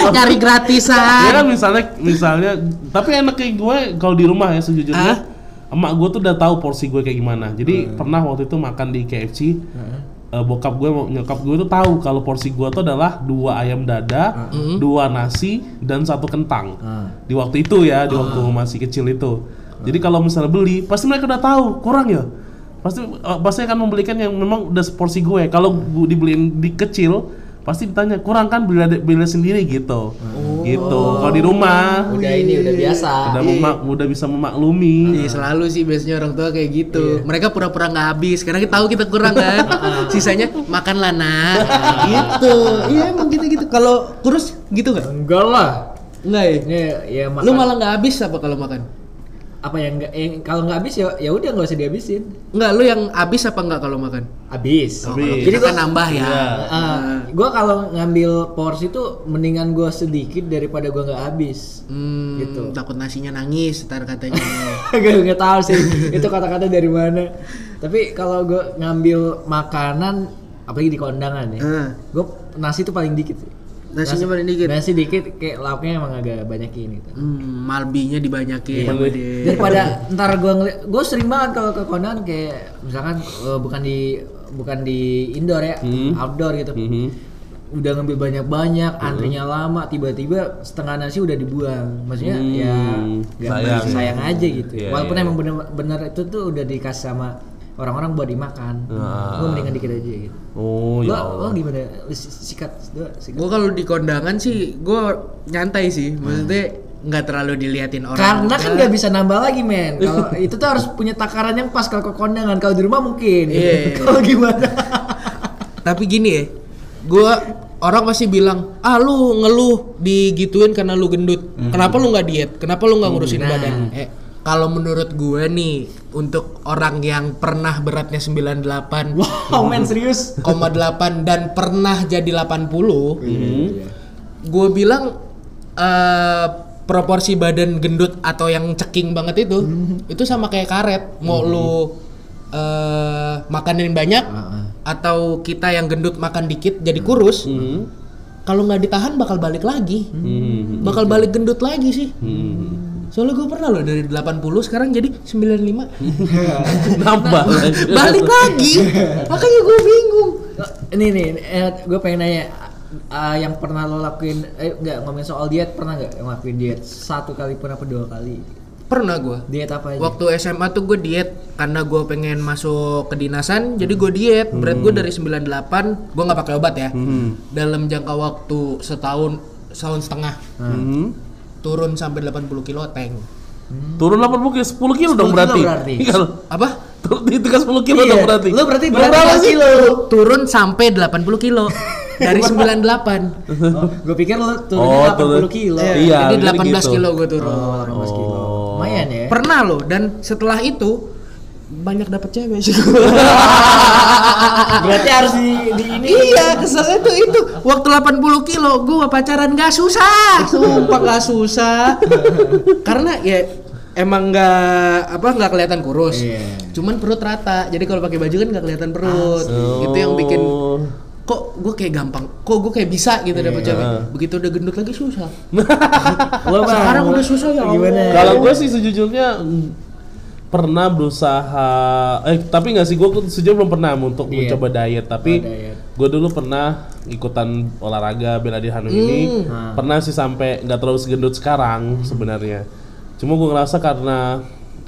nyari Ya gratisan. kan misalnya misalnya tapi enak kayak gue kalau di rumah ya sejujurnya Ah? emak gue tuh udah tahu porsi gue kayak gimana jadi pernah waktu itu makan di KFC eh, bokap gue nyokap gue tuh tahu kalau porsi gue tuh adalah dua ayam dada dua nasi dan satu kentang. Di waktu itu ya di waktu masih kecil itu. Jadi kalau misalnya beli pasti mereka udah tahu kurang ya. Pasti eh, pasti akan membelikan yang memang udah seporsi gue. Kalau gue dibeliin di kecil pasti ditanya kurang kan beli beli sendiri? gitu gitu kalau di rumah Udah ini udah biasa. udah memak- udah bisa memaklumi Iya selalu sih biasanya orang tua kayak gitu. Mereka pura-pura nggak habis karena kita tahu kita kurang kan. [laughs] Sisanya makanlah nak. gitu. Iya emang gitu-gitu. Kalau kurus gitu nggak? Enggak lah. Enggak ya. Ini ya makan. Lu malah nggak habis apa kalau makan? Apa yang enggak yang kalau nggak habis ya ya udah nggak usah dihabisin. Enggak, lu yang habis apa enggak kalau makan? Habis. Oh, Habis. Jadi gua kan nambah ya. Iya. Ah, gua kalau ngambil porsi tuh mendingan gua sedikit daripada gua nggak habis. Hmm, Gitu. takut nasinya nangis, ntar katanya. [laughs] Gak nggak tahu sih itu kata-kata dari mana. Tapi kalau gua ngambil makanan apalagi di kondangan ya, Ah. gua nasi tuh paling dikit. sih. Nasinya paling dikit. Nasi dikit kayak lauknya emang agak banyakin gitu. Hmm, malbinya dibanyakin Iya, daripada ntar gua ngeliat gue sering banget kalau ke kondangan kayak misalkan eh, bukan di bukan di indoor ya outdoor gitu Mhm. udah ngambil banyak-banyak antrinya lama tiba-tiba setengah nasi udah dibuang maksudnya Hmm, ya nggak sayang. sayang, aja gitu Iya, walaupun iya. emang bener-bener itu tuh udah dikasih sama orang-orang buat dimakan Ah. gue mendingan dikit aja gitu oh ya lo, lo gimana sikat Gue kalau di kondangan sih, gue nyantai sih. Maksudnya nggak terlalu diliatin orang. Karena kan nggak bisa nambah lagi men. [laughs] Kalau itu tuh harus punya takaran yang pas kalau ke kondangan. Kalau di rumah mungkin. Iya. [laughs] kalau gimana? Tapi gini ya, gue orang pasti bilang, ah lu ngeluh digituin karena lu gendut. Kenapa lu nggak diet? Kenapa lu nggak ngurusin Nah. badan? Eh, kalau menurut gue nih, untuk orang yang pernah beratnya 98,8 wow men serius. dan pernah jadi 80, Mhm. gue bilang eh, proporsi badan gendut atau yang ceking banget itu itu sama kayak karet mau lu eh, makanin banyak atau kita yang gendut makan dikit jadi kurus Mhm. kalau nggak ditahan bakal balik lagi Mhm. bakal balik gendut lagi sih Mhm. Soalnya gue pernah loh dari 80 sekarang jadi 95 [laughs] nambah balik lagi makanya gue bingung Ini nih, gue pengen nanya. eh, yang pernah lo lakuin, eh nggak ngomongin soal diet pernah nggak ngelakuin diet satu kali pun apa dua kali? pernah gue Diet apa aja? Waktu SMA tuh gue diet karena gue pengen masuk kedinasan, jadi gue diet. Berat gue dari 98, gue nggak pakai obat ya. Dalam jangka waktu setahun, setahun setengah, Mhm. Turun sampai 80 kilo tank. turun 80 kilo 10 kilo 10 dong kilo berarti berarti. Iya, kalau Apa? turun itu kan 10 kilo Iya, dong berarti Lo berarti Berapa berapa sih? kilo? Turun sampai 80 kilo dari [laughs] 98. Oh, gue pikir lo Oh, turunnya 80 turun. kilo. Iya, jadi jadi 18 gitu. kilo gue turun. Oh, 18 kilo. Lumayan ya. Pernah loh dan setelah itu banyak dapet cewek sih. Berarti harus di, di ini. iya keselnya tuh itu. Waktu 80 kilo gue pacaran gak susah. Sumpah gak susah. Karena ya emang nggak apa nggak kelihatan kurus. Iya. cuman perut rata. Jadi kalau pakai baju kan nggak kelihatan perut. Itu yang bikin kok gue kayak gampang kok gue kayak bisa gitu dapet cewek. Begitu udah gendut lagi susah. [laughs] Sekarang udah susah ya Gimana? Kalau gue sih sejujurnya pernah berusaha eh tapi nggak sih gue sejujurnya belum pernah untuk Diet. mencoba diet tapi Oh, diet. gue dulu pernah ikutan olahraga bela diri Hanoi ini Hmm. pernah sih sampai nggak terlalu segendut sekarang sebenarnya cuma gue ngerasa karena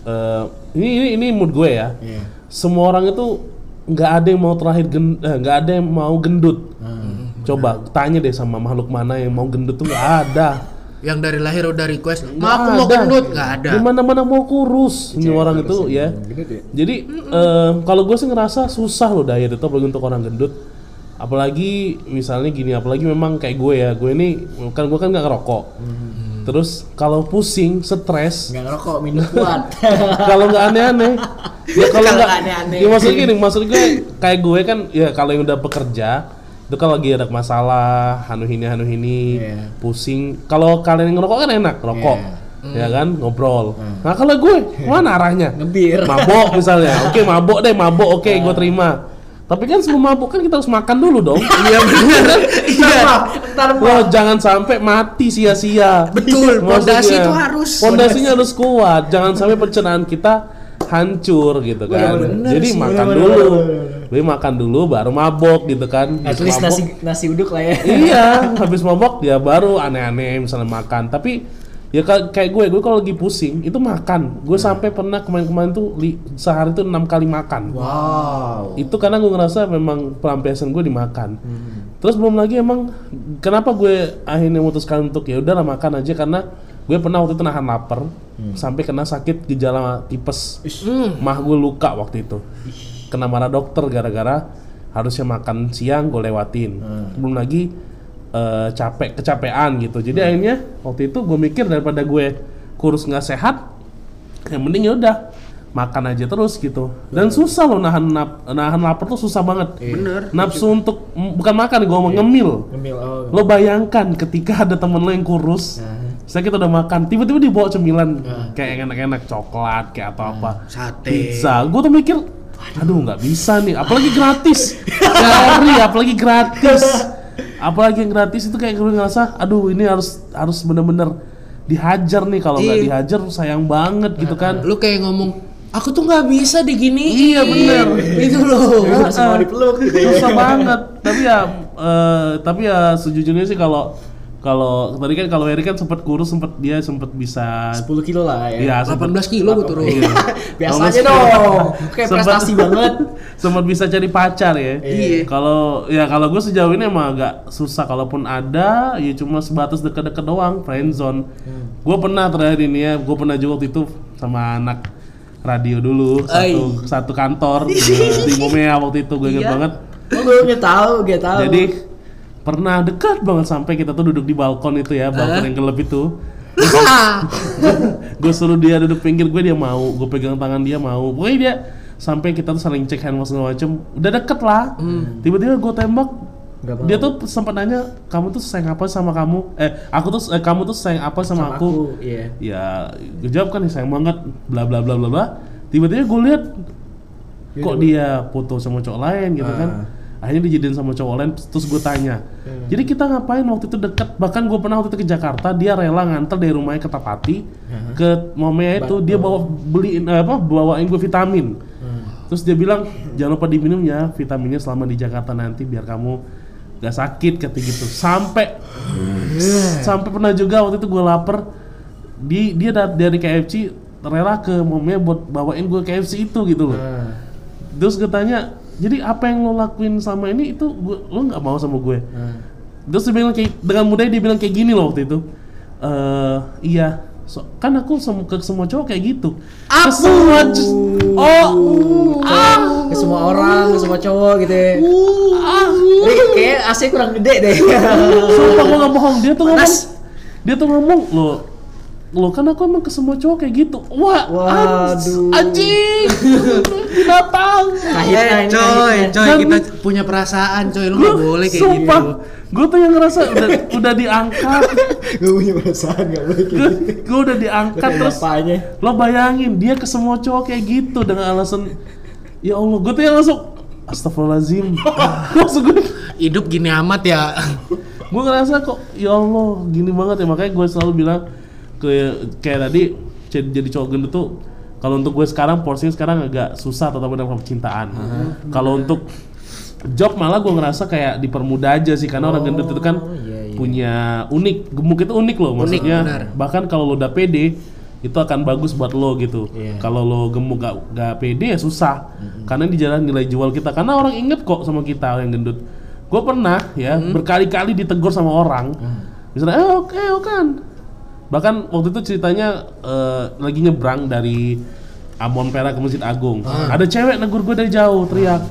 eh, ini ini ini mood gue ya Iya. semua orang itu nggak ada yang mau terakhir eh, nggak ada yang mau gendut Hmm. coba tanya deh sama makhluk mana yang mau gendut tuh nggak ada Yang dari lahir udah request, Nggak "Ma aku mau gendut." Nggak ada. Di mana-mana mau kurus ini orang itu ya. Jadi eh, kalau gue sih ngerasa susah loh diet itu apalagi untuk orang gendut. Apalagi misalnya gini, apalagi memang kayak gue ya, gue ini kan gue kan nggak ngerokok. Terus kalau pusing, stres, Nggak ngerokok, minum kuat. [laughs] kalau nggak aneh-aneh, ya kalau nggak aneh-aneh. ya maksud gini, maksud gue kayak gue kan, ya kalau yang udah bekerja, itu kan lagi ada masalah, anu ini, anu ini, Iya. pusing. Kalau kalian yang ngerokok kan enak, rokok, Iya. ya kan, ngobrol. Hmm. Nah kalau gue, [laughs] mana arahnya? Ngebir. Mabok misalnya, [laughs] oke mabok deh, mabok, oke gue terima. Tapi kan sebelum mabok kan kita harus makan dulu dong. [laughs] Iya benar. Pak. Wah, jangan sampai mati sia-sia. Betul, pondasi itu harus. Pondasinya harus kuat. Jangan sampai pencernaan kita hancur gitu kan. Bener-bener Jadi sih, makan bener-bener, dulu. bener-bener. Jadi makan dulu baru mabok gitu kan. At least mabok- nasi nasi uduk lah ya. iya, [laughs] habis mabok ya baru aneh-aneh misalnya makan. Tapi ya ka- kayak gue, gue kalau lagi pusing itu makan. Gue sampai pernah kemarin-kemarin tuh li- sehari tuh enam kali makan. Wow. Itu karena gue ngerasa memang pelampiasan gue dimakan. Terus belum lagi emang kenapa gue akhirnya memutuskan untuk ya udahlah makan aja karena gue pernah waktu itu nahan lapar sampai kena sakit gejala tipes. Mah gue luka waktu itu. Kena marah dokter gara-gara harusnya makan siang gue lewatin. Belum lagi eh, capek kecapean gitu. Jadi akhirnya waktu itu gue mikir daripada gue kurus nggak sehat, yang mending ya udah makan aja terus gitu. Dan susah loh nahan nap, nahan lapar tuh susah banget. Bener. nafsu untuk m- bukan makan gue mau ngemil. Ngemil oh. lo bayangkan ketika ada temen lo yang kurus saya kita udah makan tiba-tiba dibawa cemilan. Kayak yang enak-enak coklat kayak atau apa. Sate. pizza. Gue tuh mikir aduh nggak bisa nih apalagi gratis sorry apalagi gratis apalagi yang gratis itu kayak gue ngerasa aduh ini harus harus bener-bener dihajar nih kalau nggak Iya. dihajar sayang banget gitu kan Lu kayak ngomong, "Aku tuh nggak bisa diginiin." Iya, bener. Itu loh. Dipeluk gitu susah banget tapi ya eh, tapi ya sejujurnya sih kalau kalau tadi kan kalau Eri kan sempat kurus sempat dia sempat bisa 10 kilo lah ya. Sempet- 18 kilo gue turun. Iya. [laughs] Biasanya dong. Kayak Sempet- prestasi banget. [laughs] sempat bisa cari pacar ya. Iya. Kalau ya kalau gue sejauh ini emang agak susah kalaupun ada ya cuma sebatas deket-deket doang friendzone. Hmm. Gue pernah terakhir ini ya, gue pernah juga waktu itu sama anak radio dulu satu satu kantor [laughs] di, di Momea waktu itu gue inget Iya. banget. Oh, gue tahu, gue tahu. Jadi pernah dekat banget sampai kita tuh duduk di balkon itu ya, balkon yang gelap itu. [laughs] gue suruh dia duduk pinggir gue dia mau, gue pegang tangan dia mau. Pokoknya dia sampai kita tuh saling cek handphone segala macem, udah deket lah. Tiba-tiba gue tembak, mau. dia tuh sempat nanya, kamu tuh sayang apa sama kamu? Eh, aku tuh, eh, kamu tuh sayang apa sama, Sama aku? aku, iya. Ya, gue jawab kan, "Ya, sayang banget, bla bla bla bla bla. Tiba-tiba gue lihat kok dia foto sama cowok lain gitu kan akhirnya dijadiin sama cowok lain terus gue tanya jadi kita ngapain waktu itu deket? Bahkan gue pernah waktu itu ke Jakarta dia rela nganter dari rumahnya ke Tapati ke Momea itu dia bawa beliin eh, apa bawain gue vitamin. Terus dia bilang jangan lupa diminum ya vitaminnya selama di Jakarta nanti biar kamu gak sakit kata gitu. Sampai sampai pernah juga waktu itu gue lapar di dia dat- dari KFC rela ke Momea buat bawain gue KFC itu gitu loh. Nah, Terus gue tanya, jadi apa yang lo lakuin selama ini itu gua, lo nggak mau sama gue? nah. Terus dia bilang kayak dengan mudahnya dia bilang kayak gini loh waktu itu. Eh iya, so, kan aku sem- ke semua cowok kayak gitu. Ke semua oh ah Ke semua orang, ke semua cowok gitu ya. ah Ini kayak AC kurang gede deh. Sumpah gue gak bohong dia tuh ngomong Panas. Dia tuh ngomong lo lo kan aku emang ke semua cowok kayak gitu wah Waduh. anjing binatang Eh, coy, coy, Dan- kita punya perasaan, coy. Lu nggak boleh kayak sumpah gitu. gue tuh yang ngerasa udah, udah diangkat Gue punya perasaan gak boleh kayak gitu. gue udah diangkat terus bapaknya. lo bayangin dia ke semua cowok kayak gitu dengan alasan ya Allah gue tuh yang langsung Astagfirullahaladzim [laughs] Maksud gue Hidup gini amat ya. Gue ngerasa kok Ya Allah gini banget ya Makanya gue selalu bilang ke Kayak tadi jadi, cowok gendut tuh kalau untuk gue sekarang porsinya sekarang agak susah tetap dalam percintaan. Kalau untuk job malah gue ngerasa kayak dipermudah aja sih karena orang gendut itu kan iya, iya. punya unik gemuk itu unik loh maksudnya. benar. bahkan kalau lo udah pede itu akan bagus buat lo gitu. Iya. kalau lo gemuk gak, gak pede ya susah karena di jalan nilai jual kita. Karena orang inget kok sama kita yang gendut. Gue pernah ya berkali-kali ditegur sama orang. Misalnya eh oke oke kan Bahkan waktu itu ceritanya eh, lagi nyebrang dari Ambon Perak ke Masjid Agung. Ada cewek negur gue dari jauh teriak.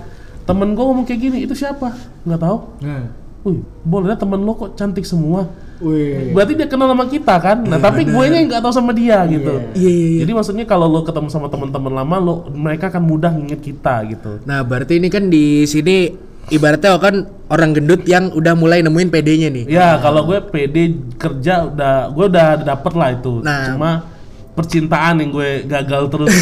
Temen gue ngomong kayak gini, itu siapa? Nggak tahu. Nah. Wih, boleh temen lo kok cantik semua. Wih. Berarti dia kenal sama kita kan? Nah, tapi gue nya nggak tahu sama dia gitu. Iya, iya, iya. Jadi maksudnya kalau lo ketemu sama teman-teman lama lo mereka akan mudah nginget kita gitu. Nah, berarti ini kan di sini ibaratnya kan orang gendut yang udah mulai nemuin PD-nya nih. Ya, kalau gue PD kerja udah gue udah dapet lah itu. Nah. Cuma percintaan yang gue gagal terus.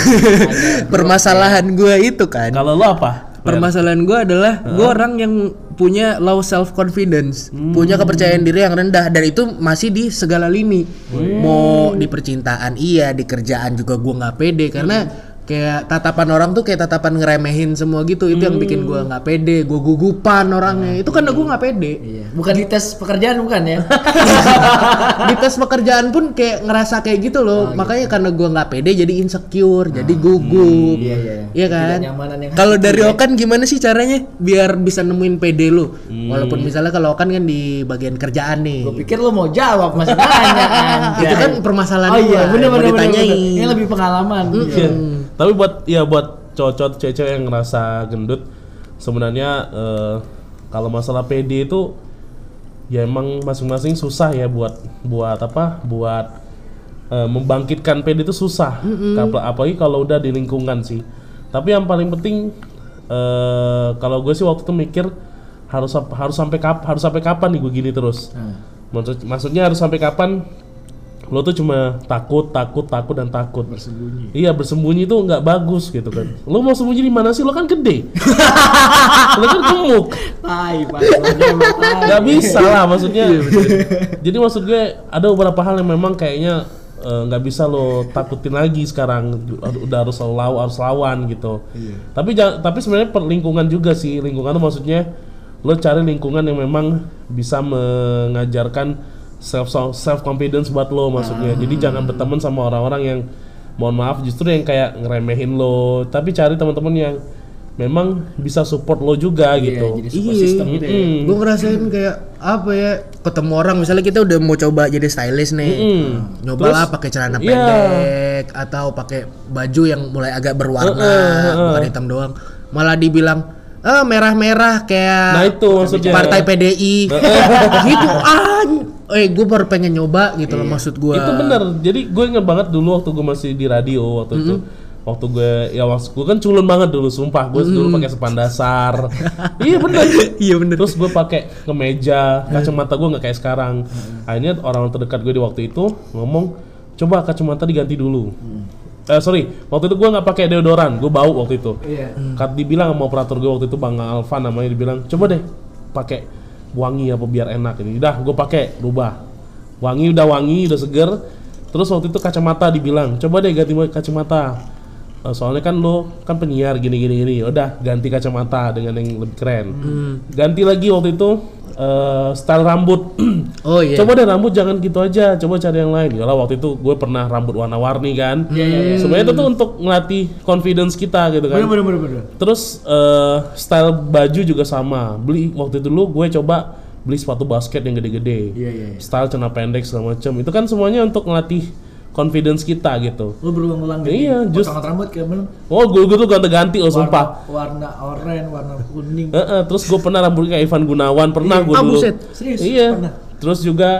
[laughs] Permasalahan gue itu kan. kalau lo apa? Permasalahan gue adalah gue orang yang punya low self confidence, punya kepercayaan diri yang rendah dan itu masih di segala lini. Mau di percintaan iya, di kerjaan juga gue nggak pede karena kayak tatapan orang tuh kayak tatapan ngeremehin semua gitu. Itu yang bikin gue nggak pede, gue gugupan orangnya. Itu karena gue nggak pede. Iya. Bukan di tes pekerjaan bukan ya? [laughs] di tes pekerjaan pun kayak ngerasa kayak gitu loh. Makanya karena gue nggak pede jadi insecure, jadi gugup. Iya, iya. Iya kan? Kalau dari Okan gimana sih caranya biar bisa nemuin PD lu? Walaupun misalnya kalau Okan kan di bagian kerjaan nih. Gue pikir lu mau jawab masih nanya [laughs] anjay. Itu kan permasalahan Oh iya, gua, bener bener bener, ditanyain. bener. Ini lebih pengalaman. Iya. Tapi buat ya buat cowok-cowok cewek-cewek yang ngerasa gendut sebenarnya eh, kalau masalah PD itu ya emang masing-masing susah ya buat buat apa? Buat eh, membangkitkan PD itu susah. Apal- Apalagi kalau udah di lingkungan sih. Tapi yang paling penting eh, kalau gue sih waktu itu mikir harus harus sampai kap harus sampai kapan nih gue gini terus. Maksud, maksudnya harus sampai kapan lo tuh cuma takut takut takut dan takut. Bersembunyi. Iya bersembunyi itu nggak bagus gitu kan. Lo mau sembunyi di mana sih? Lo kan gede. [laughs] Lo kan gemuk. Tai, nggak bisa lah maksudnya. Jadi maksud gue ada beberapa hal yang memang kayaknya eh, nggak bisa lo takutin lagi sekarang. Udah harus lawan harus lawan gitu. Tapi jangan tapi sebenarnya lingkungan juga sih. Lingkungan tuh maksudnya lo cari lingkungan yang memang bisa mengajarkan self self confidence buat lo maksudnya jadi jangan berteman sama orang-orang yang mohon maaf justru yang kayak ngeremehin lo tapi cari teman-teman yang memang bisa support lo juga gitu Iya, jadi support Iya. system gitu ya. Mm. Gue ngerasain kayak apa ya ketemu orang misalnya kita udah mau coba jadi stylist nih, Mm. nyoba lah pakai celana iya. pendek atau pakai baju yang mulai agak berwarna, Heeh, heeh. bukan hitam doang, malah dibilang ah merah-merah kayak Nah, itu maksudnya. partai PDI [laughs] gitu eh gue baru pengen nyoba gitu loh maksud gue Itu bener. Jadi gue inget banget dulu waktu gue masih di radio waktu itu. Waktu gue ya waktu gue kan culun banget dulu sumpah. Gue dulu pakai sepan dasar. iya bener. [laughs] iya bener Terus gue pakai kemeja, kacamata gue nggak kayak sekarang. Akhirnya orang terdekat gue di waktu itu ngomong, coba kacamata diganti dulu. Eh sorry, waktu itu gue nggak pakai deodoran, gue bau waktu itu. Iya. Kat dibilang sama operator gue waktu itu Bang Alfa namanya dibilang, coba deh pakai wangi apa biar enak ini. Udah, gue pakai, rubah. Wangi udah wangi, udah seger. Terus waktu itu kacamata dibilang, coba deh ganti kacamata. Eh, soalnya kan lo kan penyiar gini gini gini. Udah ganti kacamata dengan yang lebih keren. Ganti lagi waktu itu eh, style rambut. [clears throat] oh iya Coba deh rambut jangan gitu aja, coba cari yang lain. Yalah waktu itu gue pernah rambut warna-warni kan. Sebenarnya itu tuh untuk ngelatih confidence kita gitu kan. Bener bener bener. Terus eh, style baju juga sama. Beli waktu itu dulu gue coba beli sepatu basket yang gede-gede. Iya iya. iya. Style celana pendek segala macam. Itu kan semuanya untuk ngelatih confidence kita gitu. Lu berulang-ulang gitu. Iya, just- Potong rambut kayak belum. Oh, gue gue tuh ganti-ganti oh sumpah. Warna oranye, warna kuning. Eh, eh, terus gue pernah rambutnya kayak Ivan Gunawan pernah gue Ah, dulu. buset. Serius? Iya. Pernah? Terus juga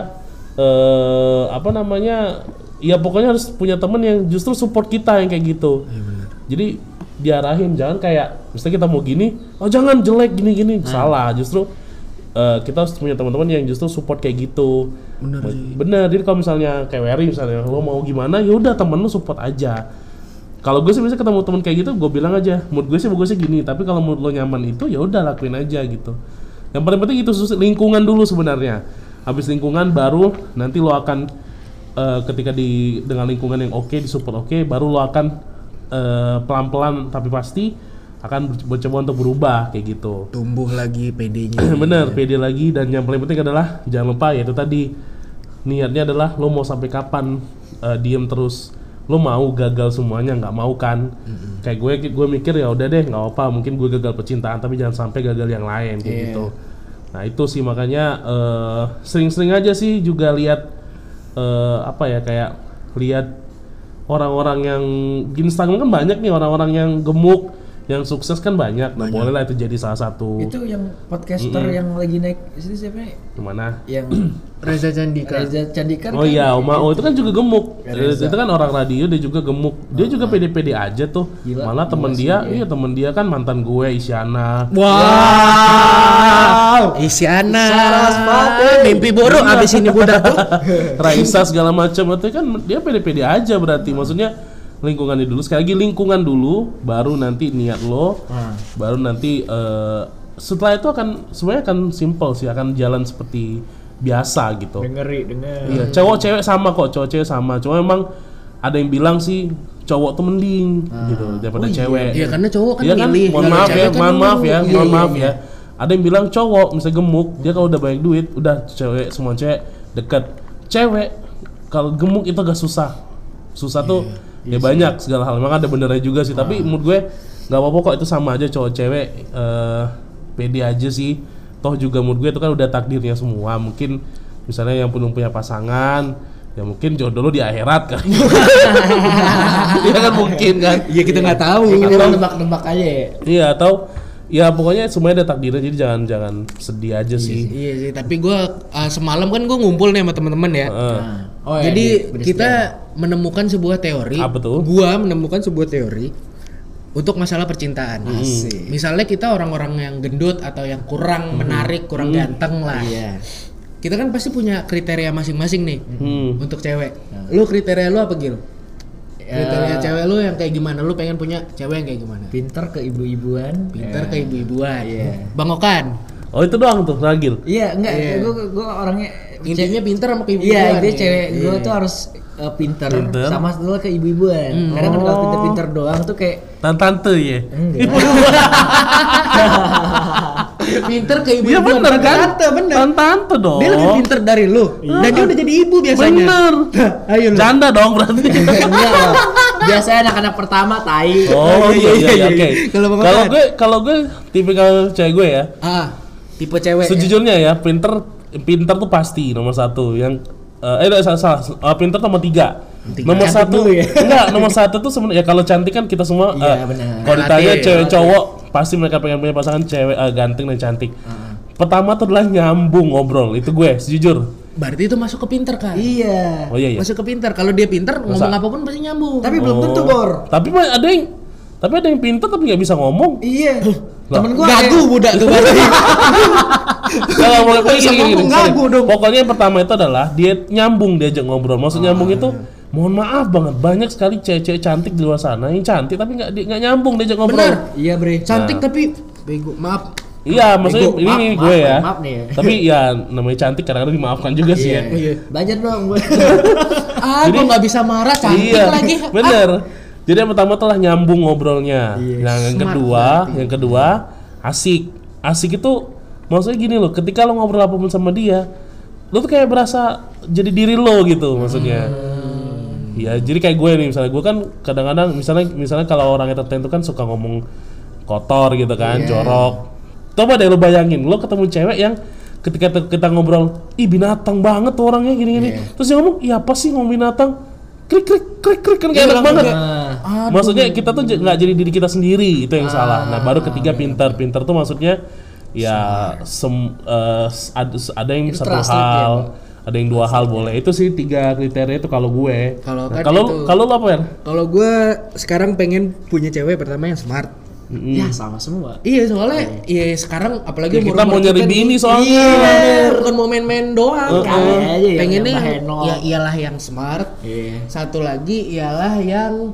eh apa namanya? Ya pokoknya harus punya temen yang justru support kita yang kayak gitu. Jadi diarahin jangan kayak misalnya kita mau gini, oh jangan jelek gini-gini. Salah, justru eh, kita harus punya teman-teman yang justru support kayak gitu. Bener Bener. Jadi kalau misalnya kayak Wery misalnya lo mau gimana, ya udah temen lu support aja. Kalau gue sih biasanya ketemu temen kayak gitu, gue bilang aja, mood gue sih bagusnya gini. Tapi kalau mood lo nyaman itu, ya udah lakuin aja gitu. Yang paling penting itu lingkungan dulu sebenarnya. Habis lingkungan baru nanti lo akan eh, ketika di dengan lingkungan yang oke, disupport oke, baru lo akan eh, pelan-pelan tapi pasti akan mencoba untuk berubah kayak gitu. tumbuh lagi PD-nya [clears throat] Bener, pede lagi dan yang paling penting adalah jangan lupa yaitu tadi. Niatnya adalah lo mau sampai kapan eh, diem terus lo mau gagal semuanya nggak mau kan? Kayak gue gue mikir ya udah deh nggak apa mungkin gue gagal percintaan tapi jangan sampai gagal yang lain kayak gitu. Nah itu sih makanya eh, sering-sering aja sih juga lihat eh, apa ya kayak lihat orang-orang yang di Instagram kan banyak nih orang-orang yang gemuk yang sukses kan banyak. Nah, boleh lah itu jadi salah satu. Itu yang podcaster yang lagi naik itu siapa nih? Gimana? Yang [clears throat] Reza Candika. Reza Candika Oh kan iya, Oma Oh itu kan juga gemuk. Reza. Itu kan orang radio dia juga gemuk. Dia juga pede-pede aja tuh. Gila, Malah temen dia, iya temen dia kan mantan gue Isyana. Wow. Isyana. Mimpi buruk abis ini budak tuh. [laughs] Raisa segala macam itu kan dia pede-pede aja berarti. Maksudnya lingkungannya dulu sekali lagi lingkungan dulu baru nanti niat lo baru nanti eh, setelah itu akan sebenarnya akan simple sih akan jalan seperti biasa gitu dengeri denger. Iya, cowok cewek sama kok, cowok cewek sama. Cuma emang ada yang bilang sih cowok tuh mending gitu daripada cewek. Iya karena cowok kan Iya kan? milih. Mohon maaf ya, kan mohon maaf ya, mohon Iya, maaf iya, ya. Ada yang bilang cowok misalnya gemuk, dia kalau udah banyak duit, udah cewek semua cewek deket. Cewek kalau gemuk itu agak susah. Susah tuh ya banyak segala hal. Memang ada benernya juga sih, tapi menurut gue nggak apa-apa kok itu sama aja cowok cewek eh pede aja sih. Toh juga menurut gue itu kan udah takdirnya semua. Mungkin misalnya yang belum punya pasangan ya mungkin jodoh lo di akhirat kan. Iya [laughs] kan mungkin kan. Iya kita nggak tahu. Kita nebak-nebak aja ya. Iya atau ya pokoknya semuanya ada takdirnya jadi jangan jangan sedih aja sih. Iya sih, tapi gua uh, semalam kan gua ngumpul nih sama teman-teman ya. Heeh. Oh, ya, Jadi di- kita menemukan sebuah teori. Apa tuh? Gua menemukan sebuah teori untuk masalah percintaan. Misalnya kita orang-orang yang gendut atau yang kurang menarik, kurang ganteng lah. Iya. Kita kan pasti punya kriteria masing-masing nih Hmm. untuk cewek. Lu kriteria lu apa Gil? Kriteria cewek lu yang kayak gimana? Lu pengen punya cewek yang kayak gimana? Pinter ke ibu-ibuan. Pintar ke ibu-ibuan. Iya. Bang Okan. Oh itu doang tuh Ragil. Iya, enggak, Iya. gue gue orangnya Intinya pintar sama ibu-ibuan. Iya, dia nih. cewek gue Iya. tuh harus uh, pinter, Pinter. sama setelah ke ibu-ibuan. Karena kan kalau pinter-pinter doang tuh kayak Tante ya. enggak. [laughs] pinter ke Iya ibu-ibuan. bener kan? Tante, bener. Tante dong. Dia lebih pinter dari lu. Dan dia udah jadi ibu biasanya. Bener. Ayo lu. Janda dong berarti. [laughs] enggak lah. Biasanya anak-anak pertama tai. Oh iya iya iya. Oke. Kalau Okan? gue kalau gue tipikal cewek gue ya. Ah, tipe cewek. Sejujurnya ya pinter pinter tuh pasti nomor satu. Yang eh eh, salah salah. Eh, pinter tuh nomor tiga. Nomor Cantik satu ya. enggak nomor satu tuh sebenarnya ya kalau cantik kan kita semua Iya, eh, benar. kalau ditanya Relatif, cewek cowok pasti mereka pengen punya pasangan cewek eh, ganteng dan cantik pertama tuh adalah nyambung ngobrol itu gue sejujur Berarti itu masuk ke pinter kan? Iya. oh iya iya Masuk ke pinter. Kalau dia pinter ngomong apa pun pasti nyambung. Tapi belum tentu, Bor. tapi ada yang tapi ada yang pinter tapi nggak bisa ngomong Iya. Temen gue gagu budak tuh berarti. [laughs] Kalau boleh pokoknya Bisa gini, gini, ngomong dong. Pokoknya yang pertama itu adalah dia nyambung diajak ngobrol. Maksud nyambung itu mohon maaf banget banyak sekali cewek-cewek cantik di luar sana yang cantik tapi nggak nggak nyambung diajak ngobrol. Bener. Iya, Bre. Cantik tapi bego. Maaf. Iya, maksudnya Bego, ini maaf, nih maaf, gue ya. maaf nih ya. [laughs] Tapi ya namanya cantik kadang-kadang dimaafkan juga sih ya. Iya. Belajar dong gue. Ah, gua nggak bisa marah cantik iya, lagi. Ah. Jadi yang pertama telah nyambung ngobrolnya. Iya, Nah, yang smart kedua, yang kedua asik. Asik itu maksudnya gini loh, ketika lo ngobrol apa pun sama dia, lo tuh kayak berasa jadi diri lo gitu maksudnya. Hmm. Iya, jadi kayak gue nih misalnya gue kan kadang-kadang misalnya misalnya kalau orang tertentu kan suka ngomong kotor gitu kan, Iya. jorok. Coba deh lo bayangin, lo ketemu cewek yang ketika kita ngobrol, ih binatang banget tuh orangnya gini-gini. Iya. Terus dia ngomong, iya apa sih ngomong binatang? Krik krik krik krik kan kayak enak banget. Nah, Maksudnya kita tuh nggak jadi diri kita sendiri itu yang salah. Nah baru ketiga pintar, pintar tuh maksudnya ya sem, eh, s- ada, ada yang Itu satu ya, hal, ada yang dua hal boleh. Itu sih tiga kriteria itu kalau gue. Kalau Nah, kan kalau kalau lo apa ya? Kalau gue sekarang pengen punya cewek pertama yang smart. Ya sama semua. Iya soalnya iya sekarang apalagi Ya, kita mau nyari kita bini soalnya. Iya, bukan mau main-main doang kan. Kali aja yang Pengennya yang, ya iyalah yang smart. Iya. Satu lagi ialah yang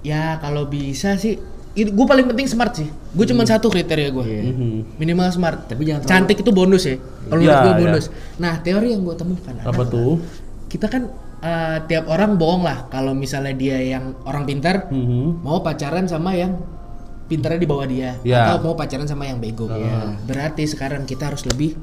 ya kalau bisa sih gue paling penting smart sih. Gue cuma satu kriteria gue. Mhm. Minimal smart. Tapi jangan terlalu- cantik itu bonus ya. Kalau menurut gue iya. bonus. Nah, teori yang gue temukan Apa adalah tuh? kita kan eh, tiap orang bohong lah kalau misalnya dia yang orang pintar Mhm. mau pacaran sama yang pintarnya di bawah dia Ya. atau mau pacaran sama yang bego. Berarti sekarang kita harus lebih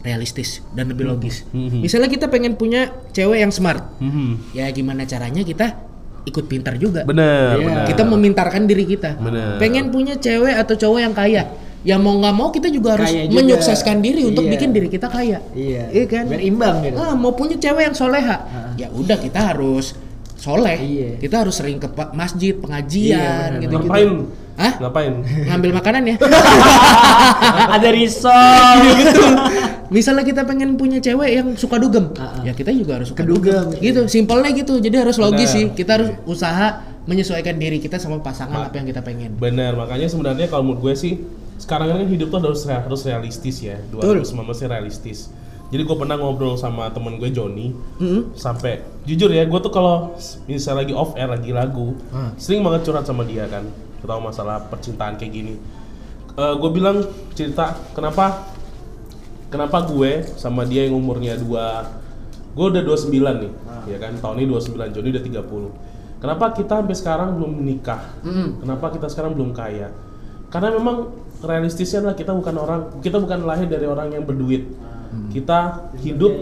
realistis dan lebih logis. Mhm. Misalnya kita pengen punya cewek yang smart, Mhm. ya gimana caranya kita ikut pintar juga. Bener, Iya. bener. Kita memintarkan diri kita. Bener. Pengen punya cewek atau cowok yang kaya, ya mau nggak mau kita juga harus Kaya juga. menyukseskan diri untuk Iya. bikin diri kita kaya. Iya. Iya kan? Biar imbang gitu. Ah, mau punya cewek yang soleha, ya udah kita harus soleh. Iya. Kita harus sering ke pa- masjid, pengajian, Iya, benar. gitu-gitu. Ngapain? Hah? Ngapain? Ngambil makanan ya? [laughs] Ada risol. Iya, betul. Misalnya kita pengen punya cewek yang suka dugem, ya kita juga harus suka Kedugem. dugem. Gitu, simpelnya gitu. Jadi harus logis Benar. sih. Kita harus usaha menyesuaikan diri kita sama pasangan apa yang kita pengen. Bener, makanya sebenarnya kalau menurut gue sih sekarang kan hidup tuh harus harus realistis ya. 2019 sih realistis. Jadi gue pernah ngobrol sama temen gue Joni sampai jujur ya gue tuh kalau misalnya lagi off air lagi lagu sering banget curhat sama dia kan terutama masalah percintaan kayak gini. gue bilang cerita kenapa? Kenapa gue sama dia yang umurnya dua gue udah 29 nih ya kan? Tahun ini 29 Joni udah 30 kenapa kita sampai sekarang belum menikah kenapa kita sekarang belum kaya? Karena memang realistisnya adalah kita bukan orang kita bukan lahir dari orang yang berduit. Kita hidup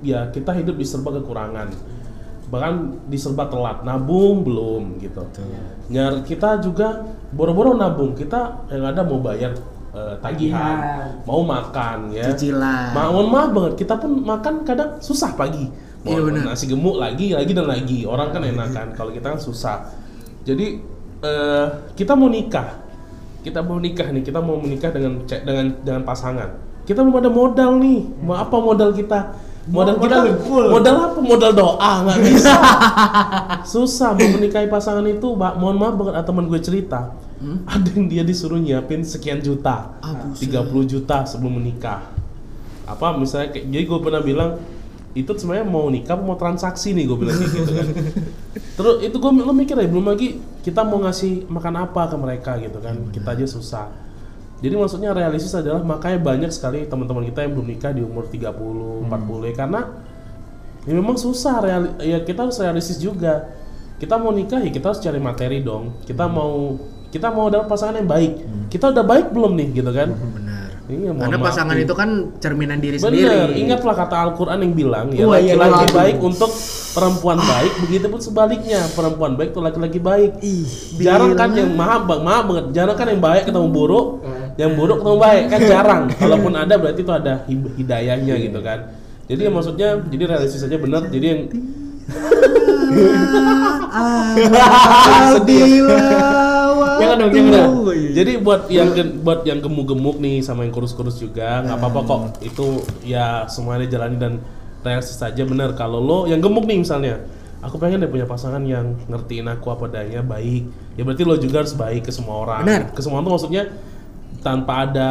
ya kita hidup di serba kekurangan bahkan di serba telat nabung belum gitu nyar kita juga boro-boro nabung kita yang ada mau bayar eh, tagihan mau makan ya Cicilan. Mohon maaf banget, kita pun makan kadang susah pagi. Mau Iya, benar. nasi gemuk lagi, lagi dan lagi. Orang kan enak kan, kalau kita kan susah. Jadi eh, kita mau nikah, kita mau nikah nih, kita mau menikah dengan dengan dengan pasangan. Kita belum ada modal nih. Mau apa modal kita? Modal kita modal apa? Modal doa nggak bisa. [laughs] Susah mau menikahi pasangan itu, Mbak. Mohon maaf banget, ada teman gue cerita. Ada yang dia disuruh nyiapin sekian juta, 30 juta sebelum menikah. Apa misalnya, kayak, jadi gue pernah bilang itu sebenarnya mau nikah mau transaksi nih gue bilang kayak gitu kan. [laughs] Terus itu gue lo mikir ya belum lagi kita mau ngasih makan apa ke mereka gitu kan. Kita aja susah. Jadi maksudnya realistis adalah makanya banyak sekali teman-teman kita yang belum nikah di umur 30, 40 ya karena ya memang susah real ya kita harus realistis juga. Kita mau nikah ya kita harus cari materi dong. Kita mau kita mau dapat pasangan yang baik. Kita udah baik belum nih gitu kan? Benar. iya, Karena maaf pasangan itu kan cerminan diri Bener, sendiri. ingatlah kata Al-Quran yang bilang ya iya, laki-laki waduh. baik untuk perempuan baik, begitu pun sebaliknya. Perempuan baik untuk laki-laki baik. jarang kan yang maaf bang, maaf banget, jarang kan yang baik ketemu buruk, yang buruk ketemu baik kan jarang. Kalaupun ada berarti itu ada hidayahnya gitu kan. Jadi ya maksudnya, jadi realistis aja bener. Jadi yang sedih. [laughs] Jangan dong, jangan dong. Jadi buat yang buat yang gemuk-gemuk nih sama yang kurus-kurus juga nggak apa-apa kok. Itu ya semuanya jalani dan realistis saja bener. Kalau lo yang gemuk nih misalnya, aku pengen deh punya pasangan yang ngertiin aku apa adanya, baik. Ya berarti lo juga harus baik ke semua orang. Benar. Ke semua orang tuh maksudnya tanpa ada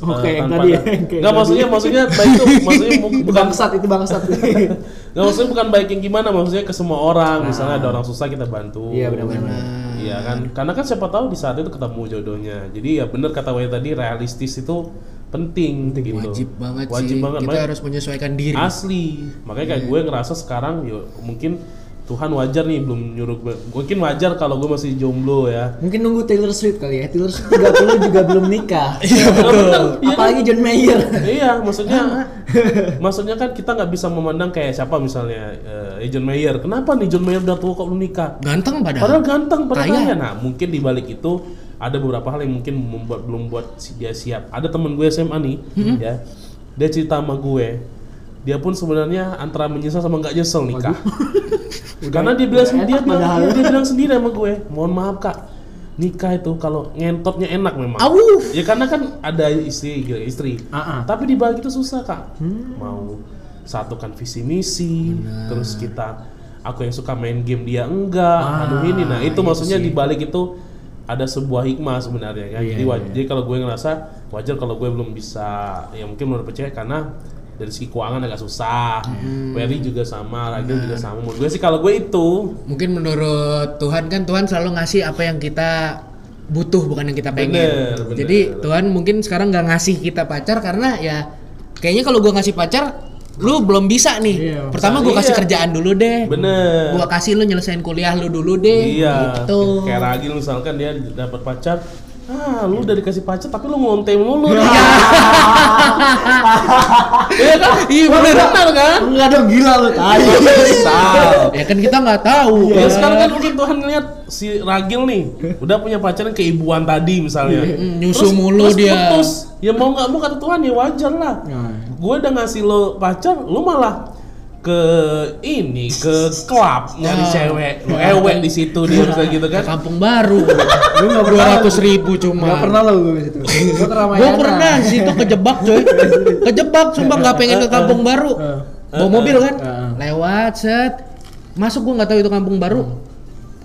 Oke, eh, yang tanpa tadi ada- ya, tadi. maksudnya maksudnya baik tuh [laughs] maksudnya bu- Itu bukan bangsat, itu bangsat. [laughs] nggak maksudnya bukan baik yang gimana maksudnya ke semua orang misalnya ada orang susah kita bantu Iya, benar-benar. Iya kan, karena kan siapa tahu di saat itu ketemu jodohnya. Jadi ya bener kata Waya tadi realistis itu penting gitu. Wajib banget Wajib sih. banget. Kita makanya- harus menyesuaikan diri. Asli. Makanya kayak gue ngerasa sekarang yo mungkin Tuhan wajar nih belum nyuruh gue. Mungkin wajar kalau gue masih jomblo ya. Mungkin nunggu Taylor Swift kali ya. Taylor Swift 30 juga belum nikah. [laughs] Iya betul. Apalagi John Mayer. iya, maksudnya maksudnya kan kita nggak bisa memandang kayak siapa misalnya eh, John Mayer. Kenapa nih John Mayer udah tua kok belum nikah? Ganteng padahal. Padahal ganteng, padahal Kaya. kaya. Nah, mungkin di balik itu ada beberapa hal yang mungkin membuat belum buat dia siap. Ada temen gue SMA nih, ya. Dia cerita sama gue, dia pun sebenarnya antara menyesal sama nggak nyesel nikah. [laughs] Karena dia bilang udah dia bilang, dia, dia bilang sendiri sama gue, mohon maaf kak, nikah itu kalau ngentotnya enak memang. Awuh. Ya karena kan ada istri, gila, istri. Ah, ah. Tapi di balik itu susah kak. Mau satukan visi misi, terus kita aku yang suka main game dia enggak, anu ini. Nah itu maksudnya di balik itu ada sebuah hikmah sebenarnya kan. jadi waj- jadi kalau gue ngerasa wajar kalau gue belum bisa, ya mungkin menurut percaya karena dari segi keuangan agak susah. Ferry juga sama, Ragil juga sama. Menurut gue sih kalau gue itu Mungkin menurut Tuhan kan Tuhan selalu ngasih apa yang kita butuh bukan yang kita pengen. Bener, bener. Jadi Tuhan mungkin sekarang nggak ngasih kita pacar karena ya kayaknya kalau gua ngasih pacar lu belum bisa nih. Iya, Pertama gua kasih iya. kerjaan dulu deh. bener. Gua kasih lu nyelesain kuliah lu dulu deh. Iya, Gitu. kayak Ragil misalkan dia dapat pacar, ah lu udah dikasih pacar tapi lu ngonte mulu Iya kan? Iya bener. Benar kan? Enggak dong gila lu tai. Sal. Ya kan kita nggak tahu. Ya kan. sekarang kan mungkin Tuhan ngeliat si Ragil nih udah punya pacaran keibuan tadi misalnya. Mm, nyusu mulu terus dia. putus. Ya mau nggak mau kata Tuhan ya wajar lah. Nah. Gue udah ngasih lo pacar, lo malah ke ini ke klub nyari Nah. cewek, lo ewek di situ dia bisa gitu Ke kan. kampung baru. Lu enggak Dua ratus ribu cuma. Enggak pernah lo gue situ. [laughs] Gue. Gue pernah di situ kejebak coy. [laughs] Kejebak sumpah nggak pengen ke kampung baru. Bawa mobil kan. Lewat set. Masuk gue nggak tahu itu kampung baru.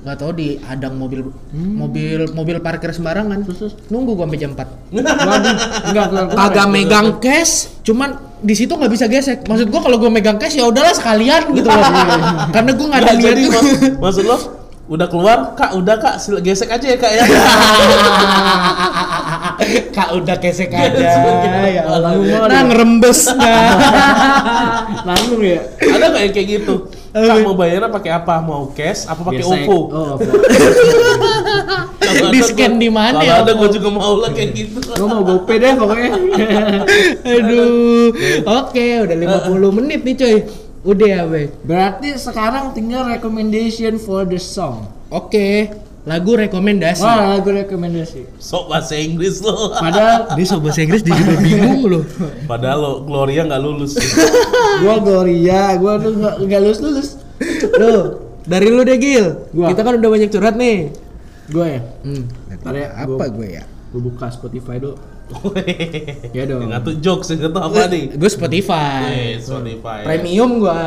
Nggak tahu di adang mobil mobil mobil parkir sembarangan. Nunggu gua sampai jam 4. Waduh, enggak. Kagak megang cash, cuman di situ nggak bisa gesek. Maksud gua kalau gua megang cash ya udahlah sekalian gitu loh. [laughs] Karena gua nggak ada niat. jadi mas, [laughs] maksud lo udah keluar kak udah kak gesek aja ya kak ya [laughs] [laughs] Kak udah gesek aja. Ya Allah. Nah ngerembes nah. [laughs] Nanggung ya. ada nggak yang kayak gitu kak mau bayarnya pakai apa mau cash apa pakai OVO Oh, [laughs] Di scan di mana ya, ada gue juga mau lah kayak gitu Gue mau GoPay deh pokoknya. Aduh. Oke, udah 50 menit nih coy. Udah ya, Be. Berarti sekarang tinggal recommendation for the song. Oke, lagu rekomendasi. Wah, lagu rekomendasi. sok bahasa Inggris lo Padahal [laughs] Dia sobat bahasa Inggris dia juga bingung loh. padahal lo Gloria nggak lulus [laughs] gua Gloria, gua tuh nggak nggak lulus lulus. Loh, dari lu deh Gil. Gua. Kita kan udah banyak curhat nih. Gua ya. Hmm. Ntar ya, Apa gua- gue ya? Gua buka Spotify dulu. [laughs] Ya dong. nggak tuh jokes nggak tuh apa nih Gue Spotify. Spotify Premium gua.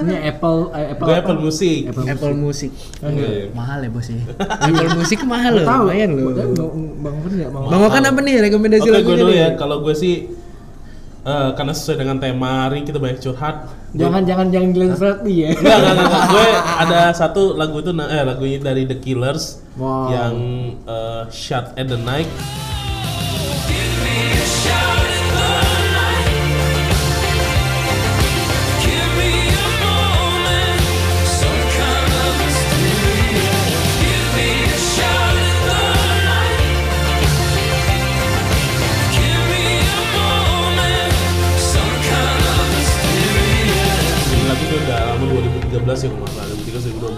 Ini Apple eh, Apple. gue apa? Apple Music Apple. Apple Music. Iya. Mahal ya bos ya. [laughs] Apple Music mahal loh. Tahu. Lumayan loh. Bang Bang Okan nggak mau. Bang Okan apa nih rekomendasi Oke, gue lagunya dulu ya. Kalau gue sih eh, karena sesuai dengan tema hari kita banyak curhat. Jangan jangan jangan Glenn Fredly ya. Enggak, enggak, enggak, enggak. Gue ada satu lagu itu eh lagunya dari The Killers Wow. yang eh, Shut at the Night.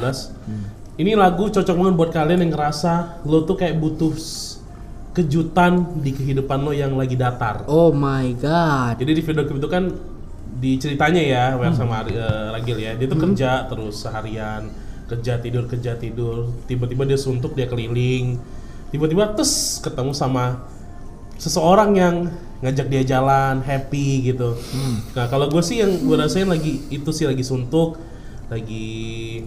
2013 2012. Ini lagu cocok banget buat kalian yang ngerasa lo tuh kayak butuh kejutan di kehidupan lo yang lagi datar. Oh my god. Jadi di video itu kan di ceritanya ya, Wer sama Ari- eh, Ragil ya, dia tuh kerja terus seharian, kerja tidur kerja tidur, tiba-tiba dia suntuk dia keliling, tiba-tiba tes ketemu sama seseorang yang ngajak dia jalan happy gitu. Nah kalau gue sih yang gue rasain lagi itu sih lagi suntuk, lagi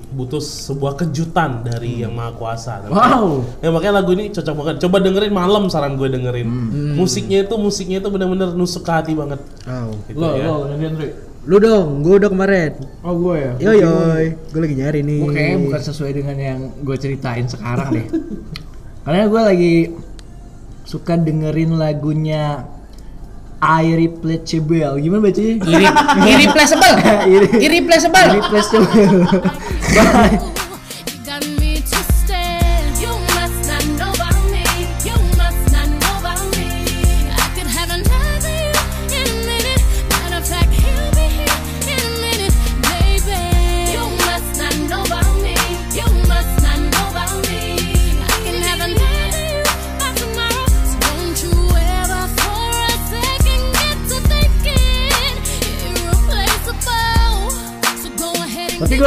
butuh sebuah kejutan dari yang maha kuasa. Tapi- Wow. Ya makanya lagu ini cocok banget. Coba dengerin malam saran gue dengerin. Musiknya itu musiknya itu benar-benar nusuk ke hati banget. Oh. Gitu Lo ya. lo Fredly. Lu dong, gue udah kemarin. Oh gue ya. Yo yo, gue lagi nyari nih. Gue kayaknya bukan sesuai dengan yang gue ceritain sekarang deh. [laughs] Karena gue lagi suka dengerin lagunya Irreplaceable. Gimana bacanya? Iri, [laughs] irreplaceable. Irreplaceable. Irreplaceable. [laughs]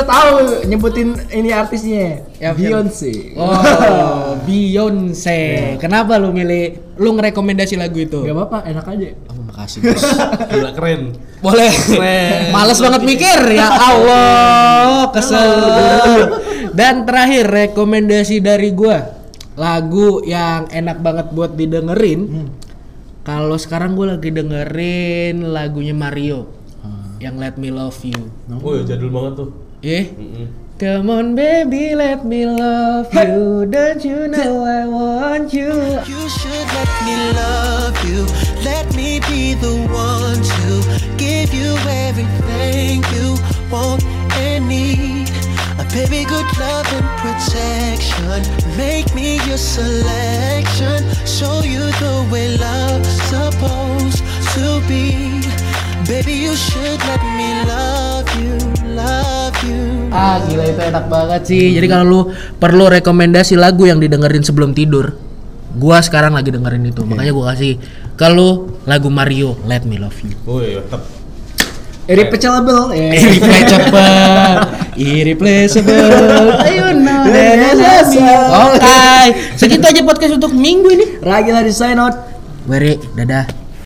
tahu nyebutin ini artisnya. Ya, Beyonce. Oh, [laughs] Beyonce. Kenapa lu milih lu ngerekomendasi lagu itu? Gak apa-apa, enak aja. Oh, makasih, Bos. [laughs] Gila keren. Boleh. Males banget mikir ya Allah, kesel. Dan terakhir rekomendasi dari gua lagu yang enak banget buat didengerin. Kalau sekarang gua lagi dengerin lagunya Mario yang Let Me Love You. Oh ya jadul banget tuh. Eh, Mm-mm. Come on baby, let me love you. Don't you know I want you? You should let me love you. Let me be the one to give you everything you want and need. Baby, good love and protection. Make me your selection. Show you the way love's supposed to be. Baby, you should let me love you, love. Ah gila itu enak banget sih. Jadi kalau lu perlu rekomendasi lagu yang didengerin sebelum tidur, gua sekarang lagi dengerin itu. Makanya gua kasih kalau lagu Mario Let Me Love You. Woi, mantap. Irreplaceable. ya. [laughs] Irreplaceable, irreplaceable. [laughs] Ayo no, Oke, segitu aja podcast untuk minggu ini. Ragi lagi sign out. Weri, dadah.